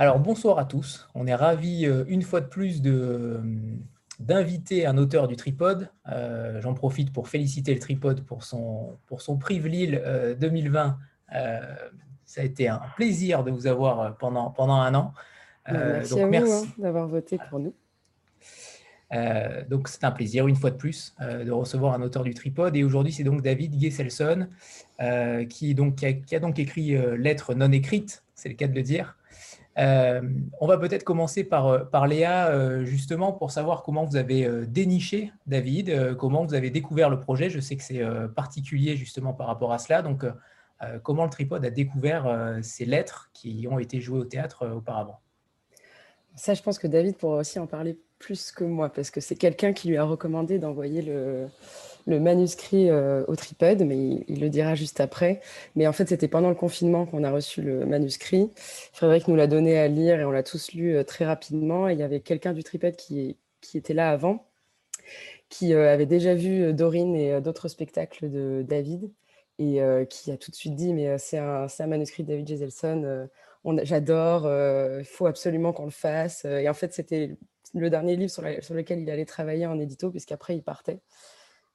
Alors bonsoir à tous. On est ravis euh, une fois de plus de, d'inviter un auteur du Tripode. Euh, j'en profite pour féliciter le Tripode pour son, pour son prix Lille 2020. ça a été un plaisir de vous avoir pendant, pendant un an. merci à vous hein, d'avoir voté pour nous. Euh, donc c'est un plaisir une fois de plus euh, de recevoir un auteur du tripode et aujourd'hui c'est donc David Gesselson euh, qui, donc, qui, a, donc écrit Lettres non écrites, c'est le cas de le dire. On va peut-être commencer par, par Léa justement pour savoir comment vous avez déniché David, comment vous avez découvert le projet. Je sais que c'est particulier justement par rapport à cela, donc comment le tripode a découvert ces lettres qui ont été jouées au théâtre auparavant? Ça, je pense que David pourra aussi en parler plus que moi, parce que c'est quelqu'un qui lui a recommandé d'envoyer le, manuscrit euh, au tripode, mais il, le dira juste après. Mais en fait, c'était pendant le confinement qu'on a reçu le manuscrit. Frédéric nous l'a donné à lire et on l'a tous lu euh, très rapidement. Et il y avait quelqu'un du tripode qui, était là avant, qui euh, avait déjà vu Dorine et d'autres spectacles de David, et qui a tout de suite dit, mais c'est un, manuscrit de David Geselson, j'adore, il faut absolument qu'on le fasse. Et en fait, c'était le dernier livre sur, lequel il allait travailler en édito, puisqu'après il partait.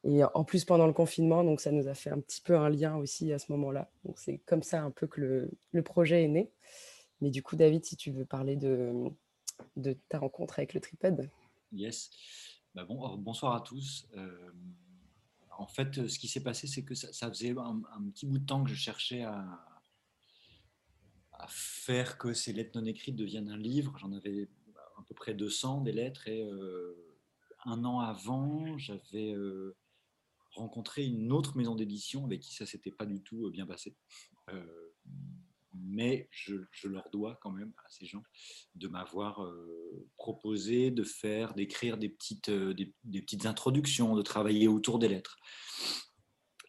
Et en plus pendant le confinement, donc ça nous a fait un petit peu un lien aussi à ce moment-là. Donc c'est comme ça un peu que le, projet est né. Mais du coup, David, si tu veux parler de, de ta rencontre avec le tripod. Yes. Bah bon, bonsoir à tous. Euh, en fait, ce qui s'est passé, c'est que ça, faisait un, petit bout de temps que je cherchais à, à faire que ces lettres non écrites deviennent un livre. J'en avais à peu près 200 des lettres. Et euh, un an avant, j'avais euh, rencontré une autre maison d'édition avec qui ça s'était pas du tout euh, bien passé. mais je, leur dois quand même à ces gens de m'avoir proposé de faire, d'écrire des petites, des, petites introductions, de travailler autour des lettres.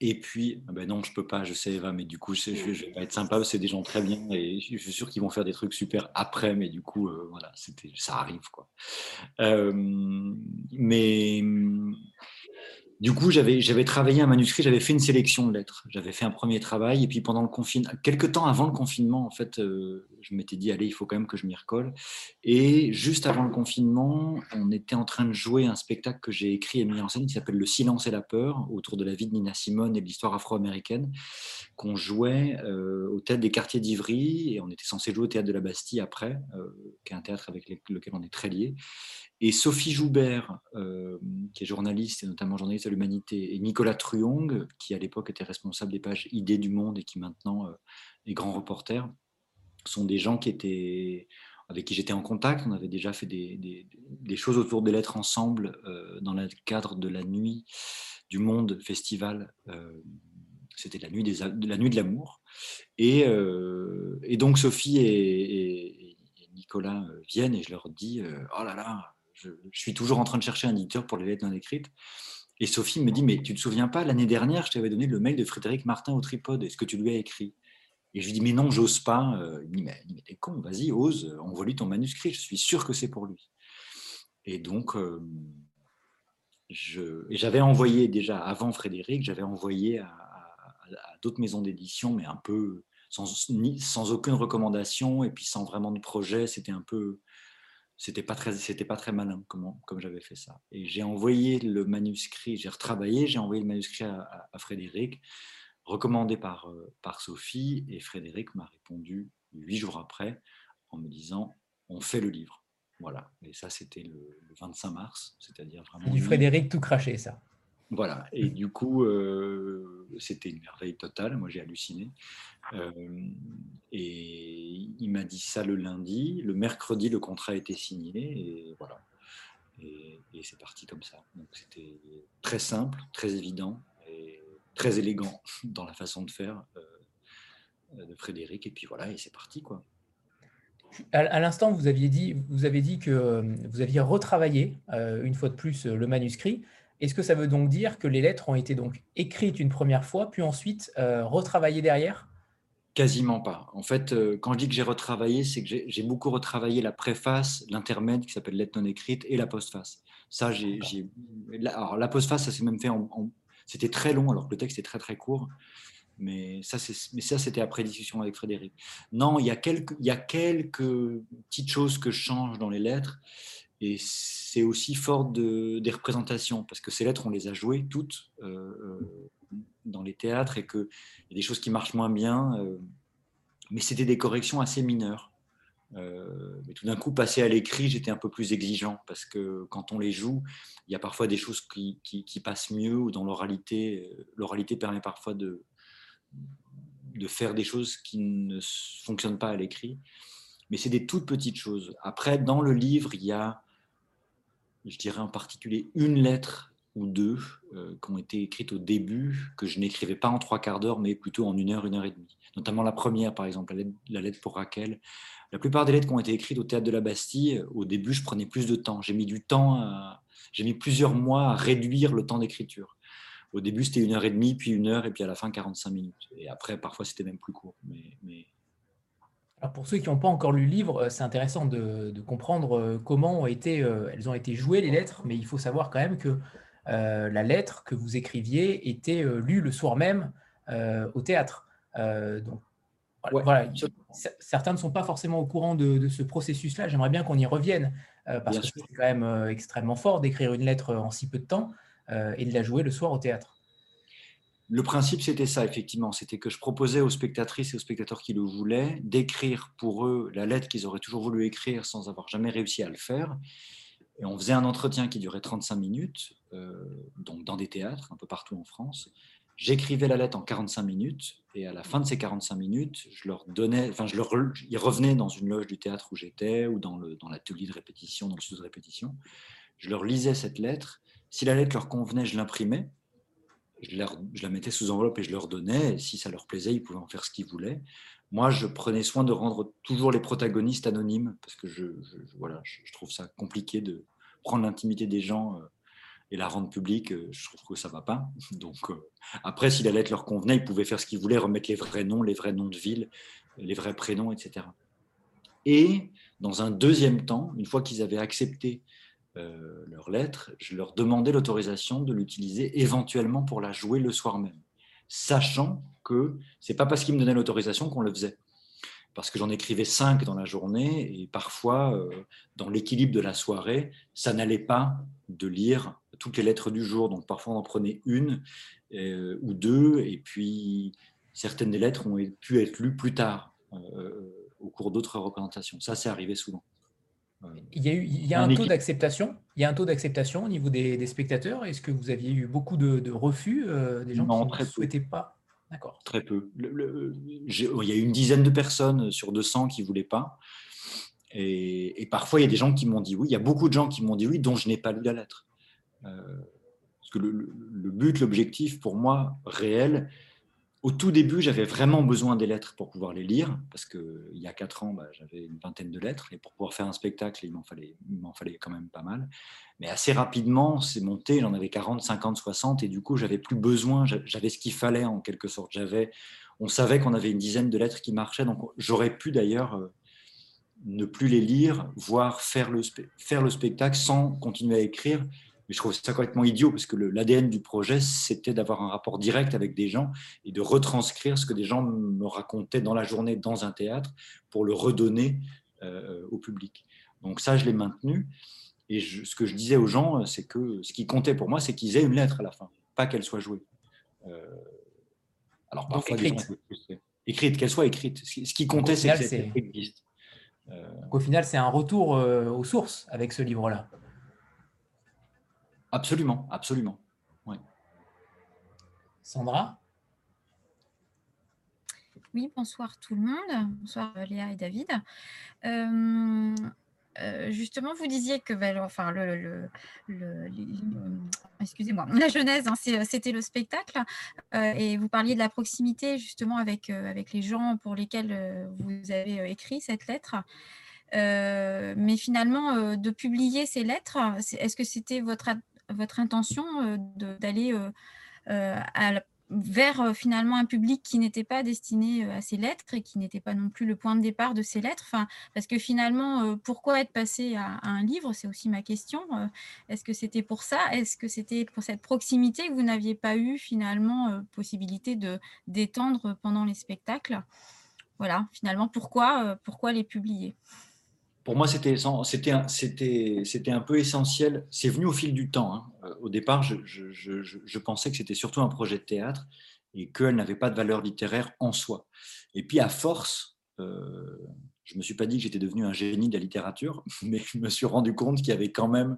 Et puis, ah ben non, je peux pas, je sais Eva, mais du coup, je, je, vais pas être sympa, c'est des gens très bien et je suis sûr qu'ils vont faire des trucs super après, mais du coup, euh, voilà, ça arrive quoi. Euh, mais du coup, j'avais, travaillé un manuscrit, j'avais fait une sélection de lettres. J'avais fait un premier travail, et puis pendant le confinement, quelques temps avant le confinement, en fait, euh, je m'étais dit, allez, il faut quand même que je m'y recolle. Et juste avant le confinement, on était en train de jouer un spectacle que j'ai écrit et mis en scène qui s'appelle Le silence et la peur, autour de la vie de Nina Simone et de l'histoire afro-américaine, qu'on jouait euh, au théâtre des quartiers d'Ivry, et on était censé jouer au théâtre de la Bastille après, euh, qui est un théâtre avec lequel on est très lié. Et Sophie Joubert, euh, qui est journaliste et notamment journaliste à l'Humanité, et Nicolas Truong, qui à l'époque était responsable des pages Idées du Monde et qui maintenant euh, est grand reporter, sont des gens avec qui j'étais en contact. On avait déjà fait des, choses autour des lettres ensemble euh, dans le cadre de la Nuit du Monde Festival. C'était la nuit, de l'amour. Et, donc Sophie et Nicolas viennent et je leur dis Oh là là, je, suis toujours en train de chercher un éditeur pour les lettres non écrites. Et Sophie me dit, mais tu te souviens pas, l'année dernière, je t'avais donné le mail de Frédéric Martin au tripode. Est-ce que tu lui as écrit? Et je lui dis, mais non, j'ose pas. Euh, il me dit, mais, t'es con, vas-y, ose, envoie-lui ton manuscrit. Je suis sûr que c'est pour lui. Et donc, euh, j'avais envoyé déjà, avant Frédéric, j'avais envoyé à, d'autres maisons d'édition, mais un peu sans aucune recommandation et puis sans vraiment de projet. C'était un peu c'était pas très c'était pas très malin comment comme j'avais fait ça. Et j'ai envoyé le manuscrit j'ai retravaillé j'ai envoyé le manuscrit à, Frédéric recommandé par euh, par Sophie et Frédéric m'a répondu huit jours après en me disant on fait le livre voilà. Et ça c'était le, 25 mars c'est-à-dire vraiment du Frédéric tout craché ça voilà, et du coup, euh, c'était une merveille totale, moi j'ai halluciné. Euh, et il m'a dit ça le lundi, le mercredi, le contrat a été signé, et voilà. Et, c'est parti comme ça. Donc c'était très simple, très évident, et très élégant dans la façon de faire euh, de Frédéric, et puis voilà, et c'est parti quoi. À, l'instant, vous aviez dit, vous avez dit que vous aviez retravaillé une fois de plus le manuscrit. Est-ce que ça veut donc dire que les lettres ont été donc écrites une première fois, puis ensuite euh, retravaillées derrière? Quasiment pas. En fait, euh, quand je dis que j'ai retravaillé, c'est que j'ai beaucoup retravaillé la préface, l'intermède qui s'appelle lettre non écrite et la postface. Ça, j'ai. Alors, la postface, ça s'est même fait en. C'était très long, alors que le texte est très très court. Mais ça, mais ça, c'était après discussion avec Frédéric. Non, il y, a quelques, il y a quelques petites choses que je change dans les lettres. Et c'est aussi fort de, des représentations, parce que ces lettres, on les a jouées toutes euh, euh, dans les théâtres et qu'il y a des choses qui marchent moins bien. Euh, mais c'était des corrections assez mineures. mais tout d'un coup, passer à l'écrit, j'étais un peu plus exigeant, parce que quand on les joue, il y a parfois des choses qui, passent mieux ou dans l'oralité. L'oralité permet parfois de faire des choses qui ne fonctionnent pas à l'écrit. Mais c'est des toutes petites choses. Après, dans le livre, il y a, je dirais en particulier, une lettre ou deux euh, qui ont été écrites au début, que je n'écrivais pas en trois quarts d'heure, mais plutôt en une heure, une heure et demie. Notamment la première, par exemple, la lettre, pour Raquel. La plupart des lettres qui ont été écrites au théâtre de la Bastille, au début, je prenais plus de temps. J'ai mis du temps, j'ai mis plusieurs mois à réduire le temps d'écriture. Au début, c'était une heure et demie, puis une heure, et puis à la fin, 45 minutes. Et après, parfois, c'était même plus court. Mais, Alors pour ceux qui n'ont pas encore lu le livre, euh, c'est intéressant de, comprendre euh, comment ont été, euh, elles ont été jouées, les lettres, mais il faut savoir quand même que la lettre que vous écriviez était lue le soir même au théâtre. donc, voilà, certains ne sont pas forcément au courant de, ce processus-là. J'aimerais bien qu'on y revienne, parce que c'est quand même extrêmement fort d'écrire une lettre en si peu de temps. Et de la jouer le soir au théâtre. Le principe, c'était ça, effectivement. C'était que je proposais aux spectatrices et aux spectateurs qui le voulaient d'écrire pour eux la lettre qu'ils auraient toujours voulu écrire sans avoir jamais réussi à le faire. Et on faisait un entretien qui durait 35 minutes, euh, donc dans des théâtres un peu partout en France. J'écrivais la lettre en 45 minutes et à la fin de ces 45 minutes, je leur donnais, enfin, je leur, ils revenaient dans une loge du théâtre où j'étais ou dans l'atelier dans de répétition, dans le studio de répétition. Je leur lisais cette lettre si la lettre leur convenait, je l'imprimais, je, la mettais sous enveloppe et je leur donnais. si ça leur plaisait, ils pouvaient en faire ce qu'ils voulaient. Moi, je prenais soin de rendre toujours les protagonistes anonymes parce que je, voilà, je, trouve ça compliqué de prendre l'intimité des gens euh, et la rendre publique. Euh, je trouve que ça va pas. Donc, euh, après, si la lettre leur convenait, ils pouvaient faire ce qu'ils voulaient, remettre les vrais noms, les vrais noms de ville, les vrais prénoms, etc. Et dans un deuxième temps, une fois qu'ils avaient accepté euh, leur lettre, je leur demandais l'autorisation de l'utiliser éventuellement pour la jouer le soir même, sachant que c'est pas parce qu'ils me donnaient l'autorisation qu'on le faisait. Parce que j'en écrivais cinq dans la journée et parfois, euh, dans l'équilibre de la soirée, ça n'allait pas de lire toutes les lettres du jour. Donc parfois, on en prenait une euh, ou deux, et puis certaines des lettres ont pu être lues plus tard au cours d'autres représentations. Ça, c'est arrivé souvent. Il y a, eu, il y a un, taux d'acceptation. Il y a un taux d'acceptation au niveau des, spectateurs. Est-ce que vous aviez eu beaucoup de, refus euh, des gens qui ne souhaitaient pas? D'accord. Très peu. il y a eu une dizaine de personnes sur 200 qui ne voulaient pas. Et, parfois, il y a des gens qui m'ont dit oui. Il y a beaucoup de gens qui m'ont dit oui, dont je n'ai pas lu la lettre. Euh, parce que le, le but, l'objectif pour moi réel, au tout début, j'avais vraiment besoin des lettres pour pouvoir les lire, parce qu'il y a quatre ans, bah, j'avais une vingtaine de lettres, et pour pouvoir faire un spectacle, il m'en fallait, fallait quand même pas mal. Mais assez rapidement, c'est monté, j'en avais 40, 50, 60, et du coup, j'avais plus besoin, j'avais ce qu'il fallait en quelque sorte. J'avais, on savait qu'on avait une dizaine de lettres qui marchaient, donc j'aurais pu d'ailleurs euh, ne plus les lire, voire faire le, faire le spectacle sans continuer à écrire, mais je trouve ça complètement idiot parce que l'ADN du projet, c'était d'avoir un rapport direct avec des gens et de retranscrire ce que des gens me racontaient dans la journée dans un théâtre pour le redonner euh, au public. Donc ça, je l'ai maintenu. Et ce que je disais aux gens, c'est que ce qui comptait pour moi, c'est qu'ils aient une lettre à la fin, pas qu'elle soit jouée. Euh, alors parfois, écrite. écrite, qu'elle soit écrite. Ce qui comptait, c'est qu'elle existe. Euh... Au final, c'est un retour euh, aux sources avec ce livre-là. Absolument, absolument. Sandra? Oui, bonsoir tout le monde. Bonsoir Léa et David. Euh, euh, justement, vous disiez que ben, enfin, le, excusez-moi, la genèse, hein, c'était le spectacle, euh, et vous parliez de la proximité justement avec, avec les gens pour lesquels vous avez écrit cette lettre. mais finalement, de publier ces lettres, est-ce que c'était votre votre intention euh, d'aller euh, euh, vers finalement un public qui n'était pas destiné à ces lettres et qui n'était pas non plus le point de départ de ces lettres? Parce que finalement, pourquoi être passé à, un livre? C'est aussi ma question. Est-ce que c'était pour ça? Est-ce que c'était pour cette proximité que vous n'aviez pas eu finalement possibilité de d'étendre pendant les spectacles? Voilà, finalement, pourquoi, pourquoi les publier? Pour moi, c'était un peu essentiel. C'est venu au fil du temps. Hein. Euh, au départ, je, pensais que c'était surtout un projet de théâtre et qu'elle n'avait pas de valeur littéraire en soi. Et puis, à force, euh, je ne me suis pas dit que j'étais devenu un génie de la littérature, mais je me suis rendu compte qu'il y avait quand même,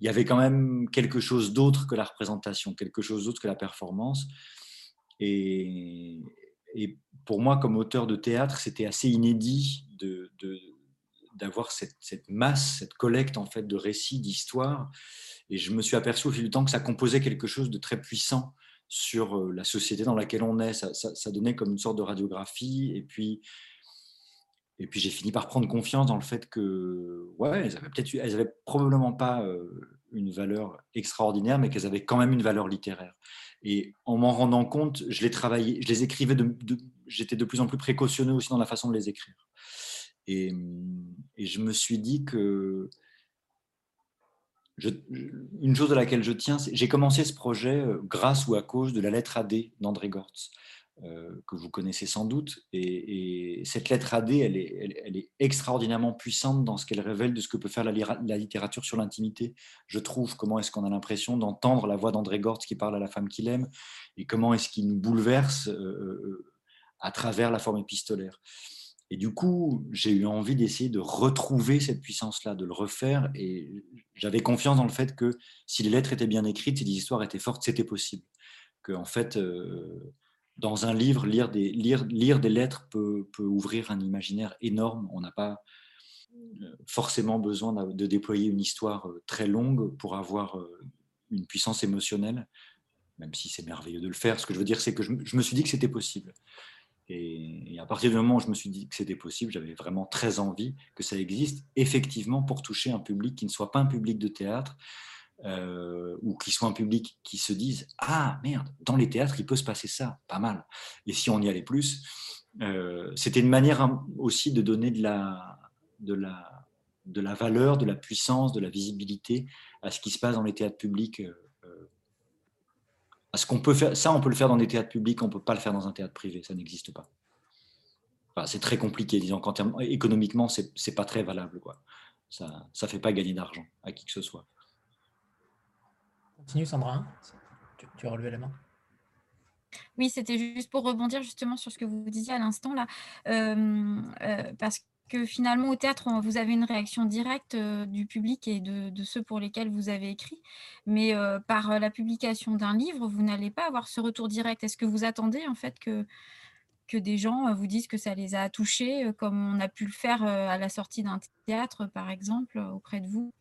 il y avait quand même quelque chose d'autre que la représentation, quelque chose d'autre que la performance. Et, pour moi, comme auteur de théâtre, c'était assez inédit de d'avoir cette, masse, cette collecte en fait de récits, d'histoires. Et je me suis aperçu au fil du temps que ça composait quelque chose de très puissant sur euh, la société dans laquelle on est. Ça, donnait comme une sorte de radiographie. Et puis, et puis j'ai fini par prendre confiance dans le fait que, ouais, elles avaient peut-être, elles avaient probablement pas euh, une valeur extraordinaire, mais qu'elles avaient quand même une valeur littéraire. Et en m'en rendant compte, je les travaillais, je les écrivais, j'étais de plus en plus précautionneux aussi dans la façon de les écrire. Et, je me suis dit que une chose à laquelle je tiens, j'ai commencé ce projet euh, grâce ou à cause de la lettre AD d'André Gortz, euh, que vous connaissez sans doute. Et, cette lettre AD, elle est, elle, est, extraordinairement puissante dans ce qu'elle révèle de ce que peut faire la, la littérature sur l'intimité. Je trouve comment est-ce qu'on a l'impression d'entendre la voix d'André Gortz qui parle à la femme qu'il aime, et comment est-ce qu'il nous bouleverse euh, à travers la forme épistolaire. Et du coup, j'ai eu envie d'essayer de retrouver cette puissance-là, de le refaire. Et j'avais confiance dans le fait que si les lettres étaient bien écrites, si les histoires étaient fortes, c'était possible. Que en fait, euh, dans un livre, lire des, lettres peut, ouvrir un imaginaire énorme. On n'a pas euh, forcément besoin de déployer une histoire euh, très longue pour avoir une puissance émotionnelle, même si c'est merveilleux de le faire. Ce que je veux dire, c'est que je me suis dit que c'était possible. Et, à partir du moment où je me suis dit que c'était possible, j'avais vraiment très envie que ça existe, effectivement, pour toucher un public qui ne soit pas un public de théâtre, euh, ou qui soit un public qui se dise Ah merde, dans les théâtres, il peut se passer ça, pas mal. Et si on y allait plus, euh, c'était une manière aussi de donner de la, de, la, de la valeur, de la puissance, de la visibilité à ce qui se passe dans les théâtres publics euh, parce qu'on peut faire ça, on peut le faire dans des théâtres publics, on ne peut pas le faire dans un théâtre privé, ça n'existe pas. c'est très compliqué, disons qu'en termes économiquement, c'est n'est pas très valable. Quoi. Ça ne fait pas gagner d'argent à qui que ce soit. Continue Sandra, tu, as relevé la main. Oui, c'était juste pour rebondir justement sur ce que vous disiez à l'instant là, euh, euh, parce que finalement au théâtre, vous avez une réaction directe euh, du public et de, ceux pour lesquels vous avez écrit, mais euh, par euh, la publication d'un livre, vous n'allez pas avoir ce retour direct. Est-ce que vous attendez en fait que, que des gens vous disent que ça les a touchés, comme on a pu le faire à la sortie d'un théâtre, par exemple, auprès de vous?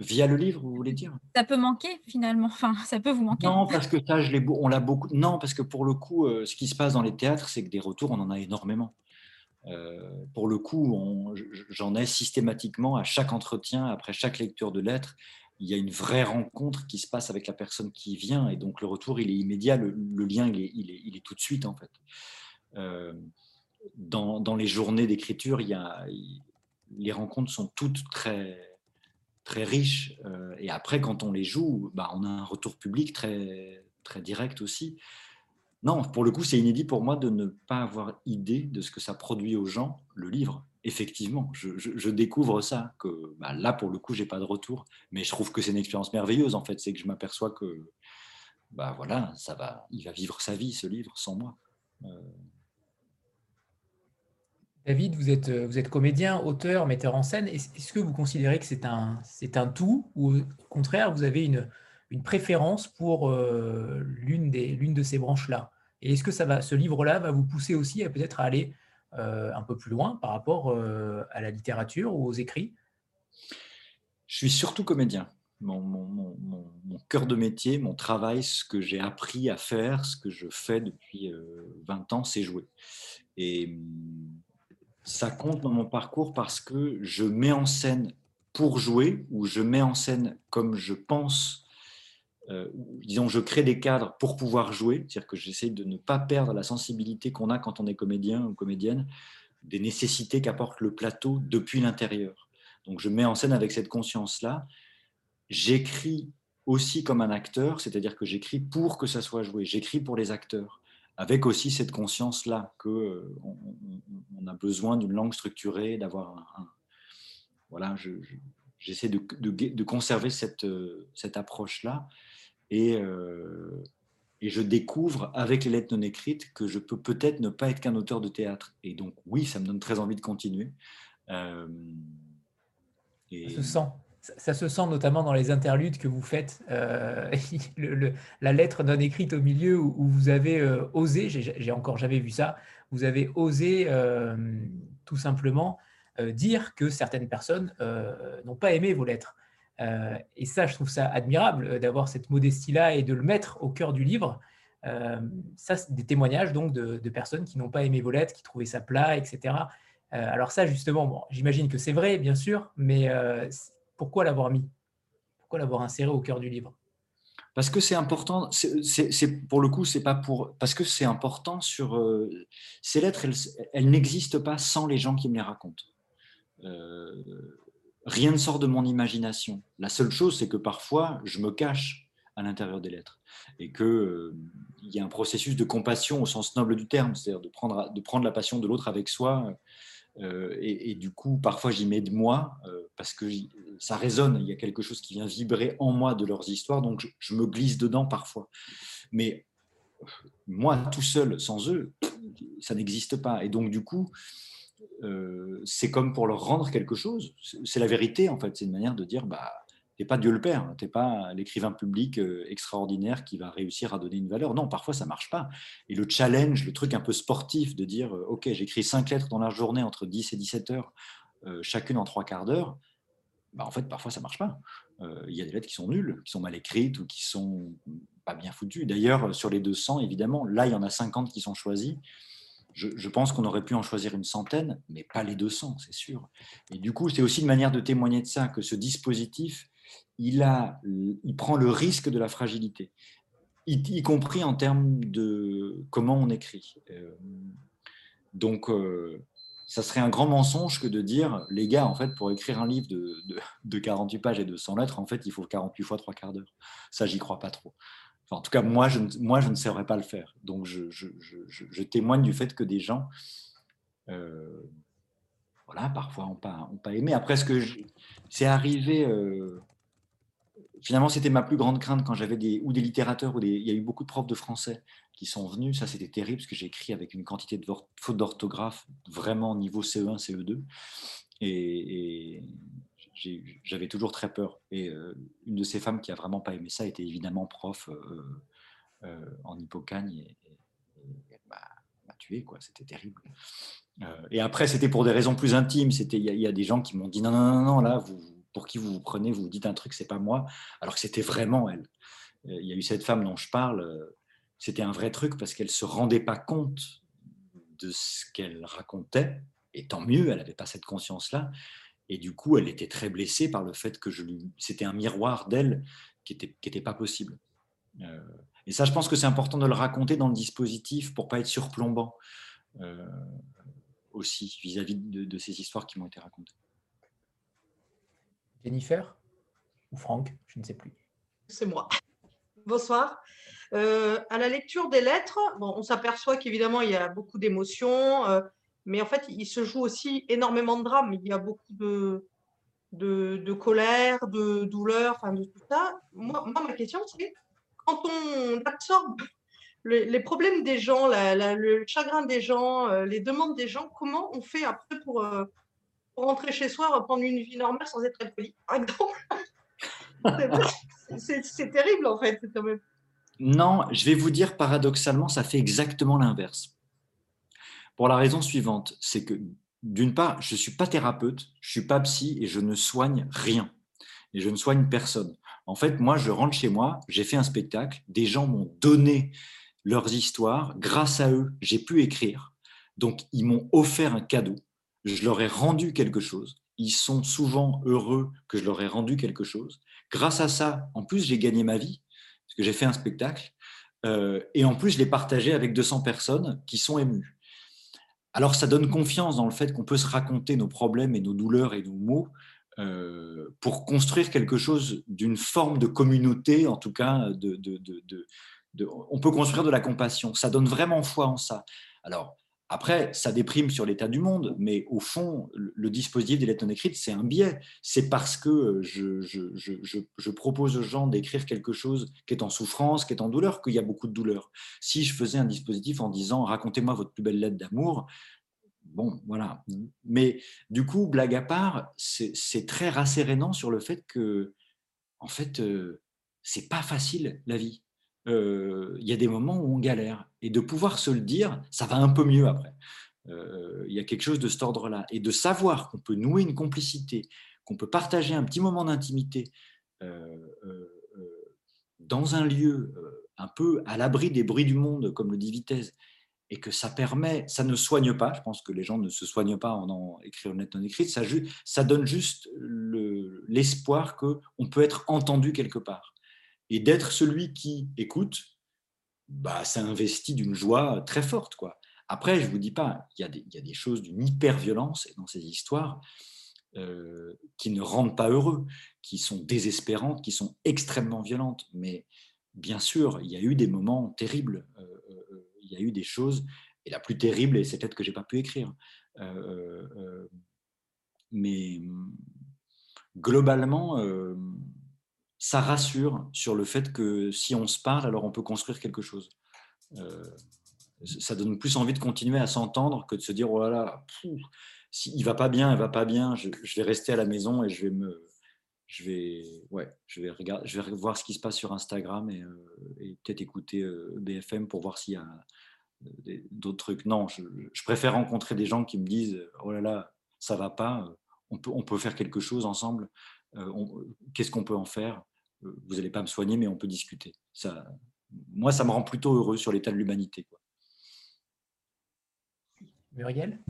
Via le livre, vous voulez dire? Ça peut manquer finalement. Enfin, ça peut vous manquer. Non, parce que ça, je on l'a beaucoup. Non, parce que pour le coup, ce qui se passe dans les théâtres, c'est que des retours, on en a énormément. Euh, pour le coup, j'en ai systématiquement à chaque entretien, après chaque lecture de lettres, il y a une vraie rencontre qui se passe avec la personne qui vient, et donc le retour, il est immédiat, le, lien, il est, tout de suite, en fait. Euh, dans, les journées d'écriture, les rencontres sont toutes très, riches, euh, et après, quand on les joue, bah, on a un retour public très direct aussi. Non, pour le coup, c'est inédit pour moi de ne pas avoir idée de ce que ça produit aux gens, le livre. Effectivement, je, découvre ça, que bah, là, pour le coup, j'ai pas de retour. Mais je trouve que c'est une expérience merveilleuse, en fait. C'est que je m'aperçois que, bah voilà, ça va, il va vivre sa vie, ce livre, sans moi. Euh. David, vous êtes, vous êtes comédien, auteur, metteur en scène. Est-ce que vous considérez que c'est un, tout ou au contraire, vous avez une, préférence pour euh, l'une de ces branches-là? Et est-ce que ça va, ce livre-là va vous pousser aussi à peut-être aller euh, un peu plus loin par rapport euh, à la littérature ou aux écrits? Je suis surtout comédien. Mon, cœur de métier, mon travail, ce que j'ai appris à faire, ce que je fais depuis 20 euh, ans, c'est jouer. Et hum, ça compte dans mon parcours parce que je mets en scène pour jouer ou je mets en scène comme je pense euh, disons, je crée des cadres pour pouvoir jouer, c'est-à-dire que j'essaie de ne pas perdre la sensibilité qu'on a quand on est comédien ou comédienne, des nécessités qu'apporte le plateau depuis l'intérieur. Donc je mets en scène avec cette conscience-là. J'écris aussi comme un acteur, c'est-à-dire que j'écris pour que ça soit joué, j'écris pour les acteurs, avec aussi cette conscience-là qu'on euh, on a besoin d'une langue structurée, d'avoir un, Voilà, j'essaie de, de, conserver cette, euh, cette approche-là. Et, euh, et je découvre avec les lettres non écrites que je peux peut-être ne pas être qu'un auteur de théâtre. Et donc, oui, ça me donne très envie de continuer. Euh, ça se sent. Ça, se sent notamment dans les interludes que vous faites, euh, la lettre non écrite au milieu où, vous avez osé, j'ai encore jamais vu ça, vous avez osé tout simplement dire que certaines personnes n'ont pas aimé vos lettres. Euh, et ça, je trouve ça admirable euh, d'avoir cette modestie-là et de le mettre au cœur du livre. Euh, ça, c'est des témoignages donc de, personnes qui n'ont pas aimé vos lettres, qui trouvaient ça plat, etc. alors ça, justement, bon, j'imagine que c'est vrai, bien sûr, mais pourquoi l'avoir mis? Pourquoi l'avoir inséré au cœur du livre? Parce que c'est important, pour le coup, c'est pas pour parce que c'est important sur ces lettres, elles, n'existent pas sans les gens qui me les racontent rien ne sort de mon imagination. La seule chose, c'est que parfois, je me cache à l'intérieur des lettres et qu'il euh, y a un processus de compassion au sens noble du terme, c'est-à-dire de prendre, la passion de l'autre avec soi. Euh, et, du coup, parfois, j'y mets de moi euh, parce que ça résonne, il y a quelque chose qui vient vibrer en moi de leurs histoires, donc je me glisse dedans parfois. Mais moi, tout seul, sans eux, ça n'existe pas. Et donc, du coup, euh, c'est comme pour leur rendre quelque chose. C'est la vérité, en fait. C'est une manière de dire, bah, t'es pas Dieu le Père, t'es pas l'écrivain public euh, extraordinaire qui va réussir à donner une valeur. Non, parfois ça marche pas. Et le challenge, le truc un peu sportif de dire, euh, ok, j'écris cinq lettres dans la journée entre 10 et 17 heures, chacune en trois quarts d'heure. Bah, en fait, parfois ça marche pas. Il y a des lettres qui sont nulles, qui sont mal écrites ou qui sont pas bien foutues. D'ailleurs, sur les 200, évidemment, là, il y en a 50 qui sont choisis je, pense qu'on aurait pu en choisir une centaine, mais pas les 200, c'est sûr. Et du coup, c'est aussi une manière de témoigner de ça, que ce dispositif, il, a, il prend le risque de la fragilité, y, compris en termes de comment on écrit. Euh, donc, euh, ça serait un grand mensonge que de dire, les gars, en fait, pour écrire un livre de, de, de 48 pages et de 100 lettres, en fait, il faut 48 fois 3 quarts d'heure. Ça, j'y crois pas trop en tout cas, moi je, ne, moi, je ne saurais pas le faire. Donc, je, témoigne du fait que des gens, euh, voilà, parfois n'ont pas, ont pas aimé. Après, ce que c'est arrivé, euh, finalement, c'était ma plus grande crainte quand j'avais des, ou des littérateurs, ou des, il y a eu beaucoup de profs de français qui sont venus. Ça, c'était terrible parce que j'ai écrit avec une quantité de fautes d'orthographe vraiment niveau CE1, CE2. et, j'avais toujours très peur. Et euh, une de ces femmes qui a vraiment pas aimé ça était évidemment prof euh, euh, en Hippocagne et, elle m'a tué, quoi. C'était terrible. et après, c'était pour des raisons plus intimes. C'était, il y, a des gens qui m'ont dit non, non, non, non, là, vous, pour qui vous vous prenez, vous dites un truc, c'est pas moi, alors que c'était vraiment elle. Il y a eu cette femme dont je parle. C'était un vrai truc parce qu'elle se rendait pas compte de ce qu'elle racontait. Et tant mieux, elle n'avait pas cette conscience-là. Et du coup, elle était très blessée par le fait que je lui... c'était un miroir d'elle qui n'était qui était pas possible. Euh, et ça, je pense que c'est important de le raconter dans le dispositif pour pas être surplombant euh, aussi vis-à-vis de, ces histoires qui m'ont été racontées. Jennifer ou Franck, je ne sais plus. C'est moi. Bonsoir. Euh, à la lecture des lettres, bon, on s'aperçoit qu'évidemment, il y a beaucoup d'émotions. Mais en fait, il se joue aussi énormément de drame. Il y a beaucoup de, de, colère, de douleur, enfin de tout ça. Moi, ma question, c'est quand on absorbe les, problèmes des gens, le chagrin des gens, euh, les demandes des gens, comment on fait après pour, euh, pour rentrer chez soi, reprendre une vie normale sans être poli, C'est terrible, en fait. Non, je vais vous dire paradoxalement, ça fait exactement l'inverse. Pour la raison suivante, c'est que d'une part, je ne suis pas thérapeute, je ne suis pas psy et je ne soigne rien. Et je ne soigne personne. En fait, moi, je rentre chez moi, j'ai fait un spectacle, des gens m'ont donné leurs histoires, grâce à eux, j'ai pu écrire. Donc, ils m'ont offert un cadeau, je leur ai rendu quelque chose. Ils sont souvent heureux que je leur ai rendu quelque chose. Grâce à ça, en plus, j'ai gagné ma vie. parce que j'ai fait un spectacle, et en plus, je l'ai partagé avec 200 personnes qui sont émues. Alors, ça donne confiance dans le fait qu'on peut se raconter nos problèmes et nos douleurs et nos maux pour construire quelque chose d'une forme de communauté, en tout cas, de, on peut construire de la compassion. Ça donne vraiment foi en ça. Alors, après, ça déprime sur l'état du monde, mais au fond, le dispositif des lettres non écrites, c'est un biais. C'est parce que je, propose aux gens d'écrire quelque chose qui est en souffrance, qui est en douleur, qu'il y a beaucoup de douleur. Si je faisais un dispositif en disant racontez-moi votre plus belle lettre d'amour, bon, voilà. Mais du coup, blague à part, c'est très rassérénant sur le fait que, en fait, euh, c'est pas facile la vie. Euh, il y a des moments où on galère. Et de pouvoir se le dire, ça va un peu mieux après. Euh, il y a quelque chose de cet ordre-là. Et de savoir qu'on peut nouer une complicité, qu'on peut partager un petit moment d'intimité dans un lieu un peu à l'abri des bruits du monde, comme le dit Vitesse, et que ça permet, ça ne soigne pas, je pense que les gens ne se soignent pas en, en une lettre non écrite, ça, ça donne juste l'espoir qu'on peut être entendu quelque part. Et d'être celui qui écoute, bah, ça investit d'une joie très forte. Quoi. Après, je ne vous dis pas, il y, a des, choses d'une hyper-violence dans ces histoires euh, qui ne rendent pas heureux, qui sont désespérantes, qui sont extrêmement violentes. Mais bien sûr, il y a eu des moments terribles. Euh, il y a eu des choses, et la plus terrible, c'est peut-être que j'ai pas pu écrire. Euh, euh, mais globalement, euh, ça rassure sur le fait que si on se parle, alors on peut construire quelque chose. ça donne plus envie de continuer à s'entendre que de se dire oh là là, s'il va pas bien, il va pas bien, je, vais rester à la maison et je vais me, je vais, ouais, je vais regarder, je vais voir ce qui se passe sur Instagram et, et peut-être écouter BFM pour voir s'il y a d'autres trucs. Non, je, préfère rencontrer des gens qui me disent Oh là là, ça va pas, on peut, on peut faire quelque chose ensemble, euh, qu'est-ce qu'on peut en faire? euh, Vous n'allez pas me soigner, mais on peut discuter. Ça, moi, ça me rend plutôt heureux sur l'état de l'humanité. Muriel?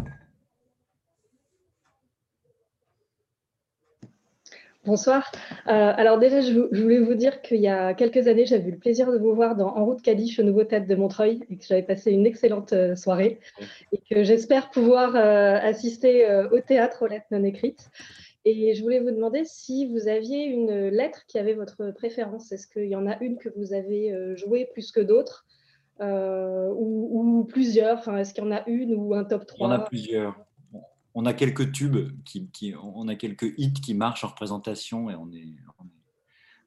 Bonsoir. Euh, alors déjà, je, voulais vous dire qu'il y a quelques années, j'avais eu le plaisir de vous voir dans En route Cadiche au Nouveau Théâtre de Montreuil et que j'avais passé une excellente euh, soirée et que j'espère pouvoir euh, assister au théâtre aux lettres non écrites. Et je voulais vous demander si vous aviez une lettre qui avait votre préférence. Est-ce qu'il y en a une que vous avez jouée plus que d'autres ou, plusieurs? Enfin, Est-ce qu'il y en a une ou un top 3 Il y en a plusieurs on a quelques tubes, qui, on a quelques hits qui marchent en représentation et on n'est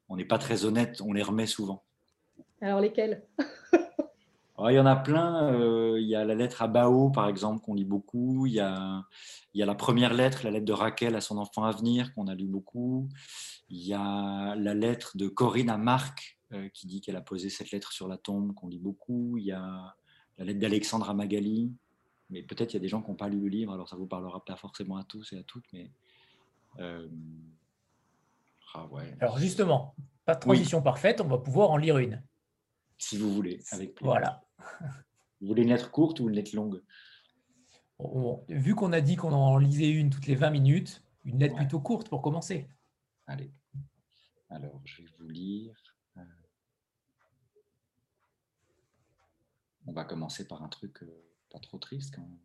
on est pas très honnête, on les remet souvent. Alors lesquels? Il y en a plein. Euh, il y a la lettre à Bao, par exemple, qu'on lit beaucoup. Il y, a, il y a la première lettre, la lettre de Raquel à son enfant à venir, qu'on a lu beaucoup. Il y a la lettre de Corinne à Marc, euh, qui dit qu'elle a posé cette lettre sur la tombe, qu'on lit beaucoup. Il y a la lettre d'Alexandre à Magali mais peut-être il y a des gens qui n'ont pas lu le livre, alors ça ne vous parlera pas forcément à tous et à toutes, mais. Euh, ah alors justement, pas de transition parfaite, on va pouvoir en lire une. Si vous voulez, avec plaisir. Voilà. Vous voulez une lettre courte ou une lettre longue? Vu qu'on a dit qu'on en lisait une toutes les 20 minutes, une lettre plutôt courte pour commencer. Allez. Alors, je vais vous lire. Euh, on va commencer par un truc. Euh, pas trop triste quand même.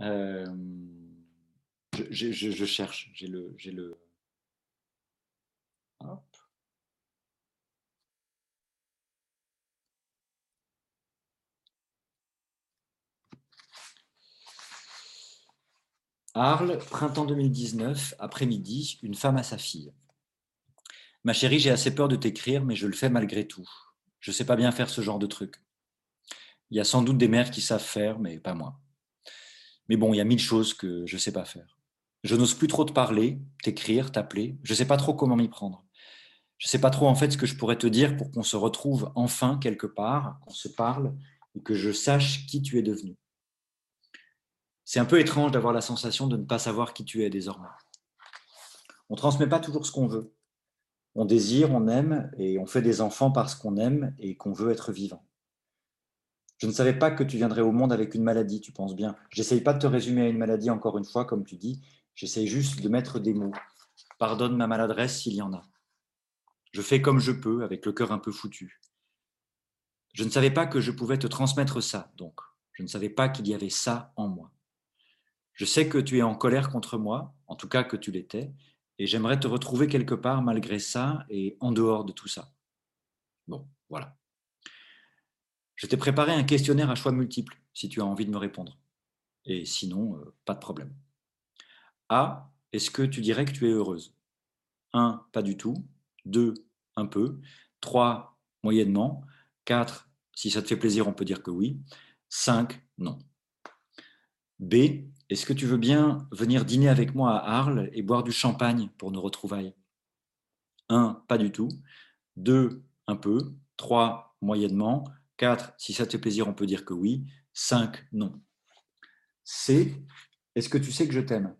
Euh, je, je, cherche, j'ai le, j'ai le. Hop. Arles, printemps 2019, après-midi, une femme à sa fille. Ma chérie, j'ai assez peur de t'écrire, mais je le fais malgré tout. Je sais pas bien faire ce genre de truc. Il y a sans doute des mères qui savent faire, mais pas moi. Mais bon, il y a mille choses que je ne sais pas faire. Je n'ose plus trop te parler, t'écrire, t'appeler. Je ne sais pas trop comment m'y prendre. Je ne sais pas trop en fait ce que je pourrais te dire pour qu'on se retrouve enfin quelque part, qu'on se parle et que je sache qui tu es devenu. C'est un peu étrange d'avoir la sensation de ne pas savoir qui tu es désormais. On ne transmet pas toujours ce qu'on veut. On désire, on aime et on fait des enfants parce qu'on aime et qu'on veut être vivant. Je ne savais pas que tu viendrais au monde avec une maladie, tu penses bien. J'essaye pas de te résumer à une maladie encore une fois, comme tu dis. J'essaye juste de mettre des mots. Pardonne ma maladresse s'il y en a. Je fais comme je peux, avec le cœur un peu foutu. Je ne savais pas que je pouvais te transmettre ça, donc. Je ne savais pas qu'il y avait ça en moi. Je sais que tu es en colère contre moi, en tout cas que tu l'étais, et j'aimerais te retrouver quelque part malgré ça et en dehors de tout ça. Bon, voilà. Je t'ai préparé un questionnaire à choix multiples, si tu as envie de me répondre. Et sinon, euh, pas de problème. A. Est-ce que tu dirais que tu es heureuse? 1. Pas du tout. 2. Un peu. 3. Moyennement. 4. Si ça te fait plaisir, on peut dire que oui. 5. Non. B. Est-ce que tu veux bien venir dîner avec moi à Arles et boire du champagne pour nos retrouvailles? 1. Pas du tout. 2. Un peu. 3. Moyennement. 4. Si ça te fait plaisir, on peut dire que oui. 5. Non. C. Est-ce que tu sais que je t'aime?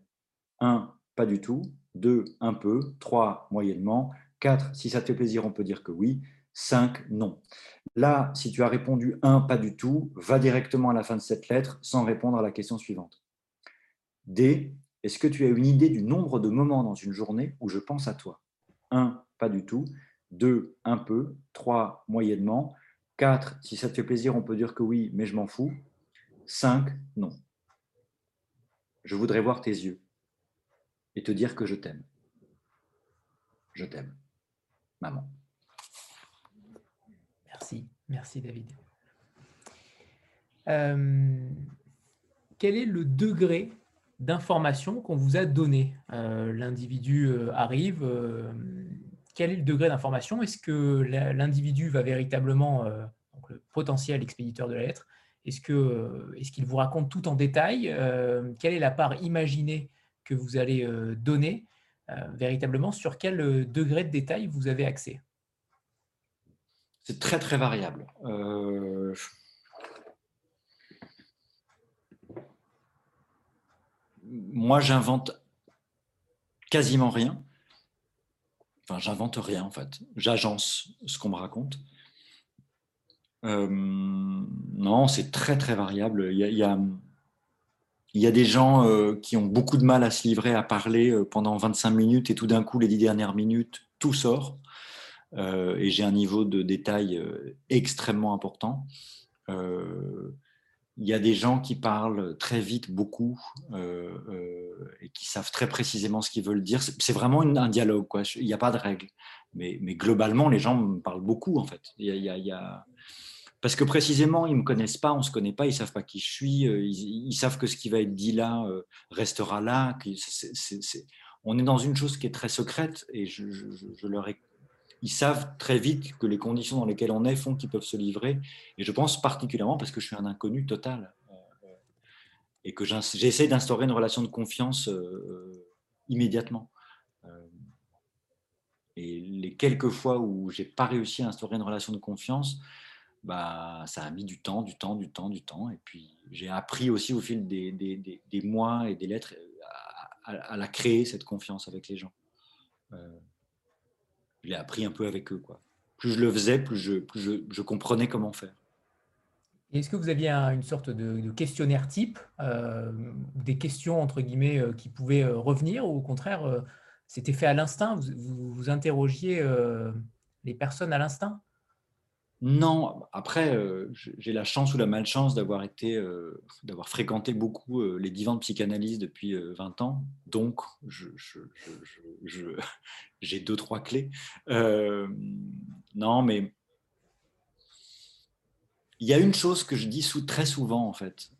1. Pas du tout. 2. Un peu. 3. Moyennement. 4. Si ça te fait plaisir, on peut dire que oui. 5. Non. Là, si tu as répondu 1. Pas du tout, va directement à la fin de cette lettre sans répondre à la question suivante. D. Est-ce que tu as une idée du nombre de moments dans une journée où je pense à toi? 1. Pas du tout. 2. Un peu. 3. Moyennement. 4. Si ça te fait plaisir, on peut dire que oui, mais je m'en fous. 5. Non. Je voudrais voir tes yeux et te dire que je t'aime. Je t'aime. Maman. Merci. Merci David. Euh, quel est le degré d'information qu'on vous a donné. Euh, l'individu euh, arrive. Euh, quel est le degré d'information? Est-ce que l'individu va véritablement, donc le potentiel expéditeur de la lettre, est-ce qu'il est qu'il vous raconte tout en détail? Quelle est la part imaginée que vous allez donner véritablement Sur quel degré de détail vous avez accès? C'est très très variable moi, j'invente quasiment rien. Enfin, j'invente rien en fait. J'agence ce qu'on me raconte. Euh, non, c'est très très variable. Il y a, des gens euh, qui ont beaucoup de mal à se livrer, à parler euh, pendant 25 minutes et tout d'un coup, les 10 dernières minutes, tout sort. et j'ai un niveau de détail extrêmement important il y a des gens qui parlent très vite, beaucoup, euh, euh, et qui savent très précisément ce qu'ils veulent dire. C'est vraiment un dialogue, il n'y a pas de règle. Mais, globalement, les gens me parlent beaucoup, en fait. Il y a, Parce que précisément, ils ne me connaissent pas, on ne se connaît pas, ils ne savent pas qui je suis, euh, ils, savent que ce qui va être dit là restera là. On est dans une chose qui est très secrète, et je, je leur ai ils savent très vite que les conditions dans lesquelles on est font qu'ils peuvent se livrer. Et je pense particulièrement parce que je suis un inconnu total euh, et que j'essaie d'instaurer une relation de confiance euh, immédiatement. Euh, et les quelques fois où j'ai pas réussi à instaurer une relation de confiance, bah, ça a mis du temps, du temps, du temps, du temps. Et puis j'ai appris aussi au fil des, mois et des lettres à, la créer, cette confiance avec les gens je l'ai appris un peu avec eux. Quoi. Plus je le faisais, plus je, comprenais comment faire. Est-ce que vous aviez une sorte de, questionnaire type, euh, des questions entre guillemets euh, qui pouvaient euh, revenir, ou au contraire, c'était fait à l'instinct? Vous, vous, interrogiez les personnes à l'instinct? Non, après, euh, j'ai la chance ou la malchance d'avoir été, euh, d'avoir fréquenté beaucoup euh, les divans de psychanalyse depuis 20 ans. Donc, j'ai deux, trois clés. non, mais il y a une chose que je dis très souvent, en fait,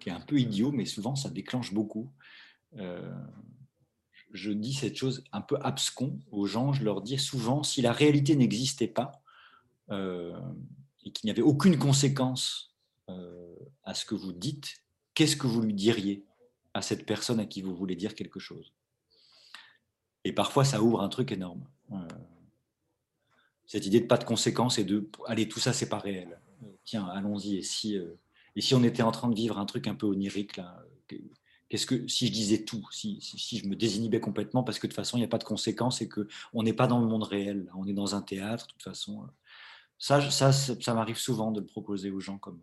qui est un peu idiot, mais souvent ça déclenche beaucoup. je dis cette chose un peu abscon aux gens. Je leur dis souvent si la réalité n'existait pas, et qu'il n'y avait aucune conséquence euh, à ce que vous dites, qu'est-ce que vous lui diriez à cette personne à qui vous voulez dire quelque chose? Et parfois, ça ouvre un truc énorme. Euh, cette idée de pas de conséquences et de allez, tout ça, c'est pas réel. Tiens, allons-y. Et si, et si on était en train de vivre un truc un peu onirique là Qu'est-ce que si je disais tout, si, si, je me désinhibais complètement parce que de toute façon il n'y a pas de conséquences et que on n'est pas dans le monde réel, on est dans un théâtre, de toute façon, ça, ça, ça m'arrive souvent de le proposer aux gens comme.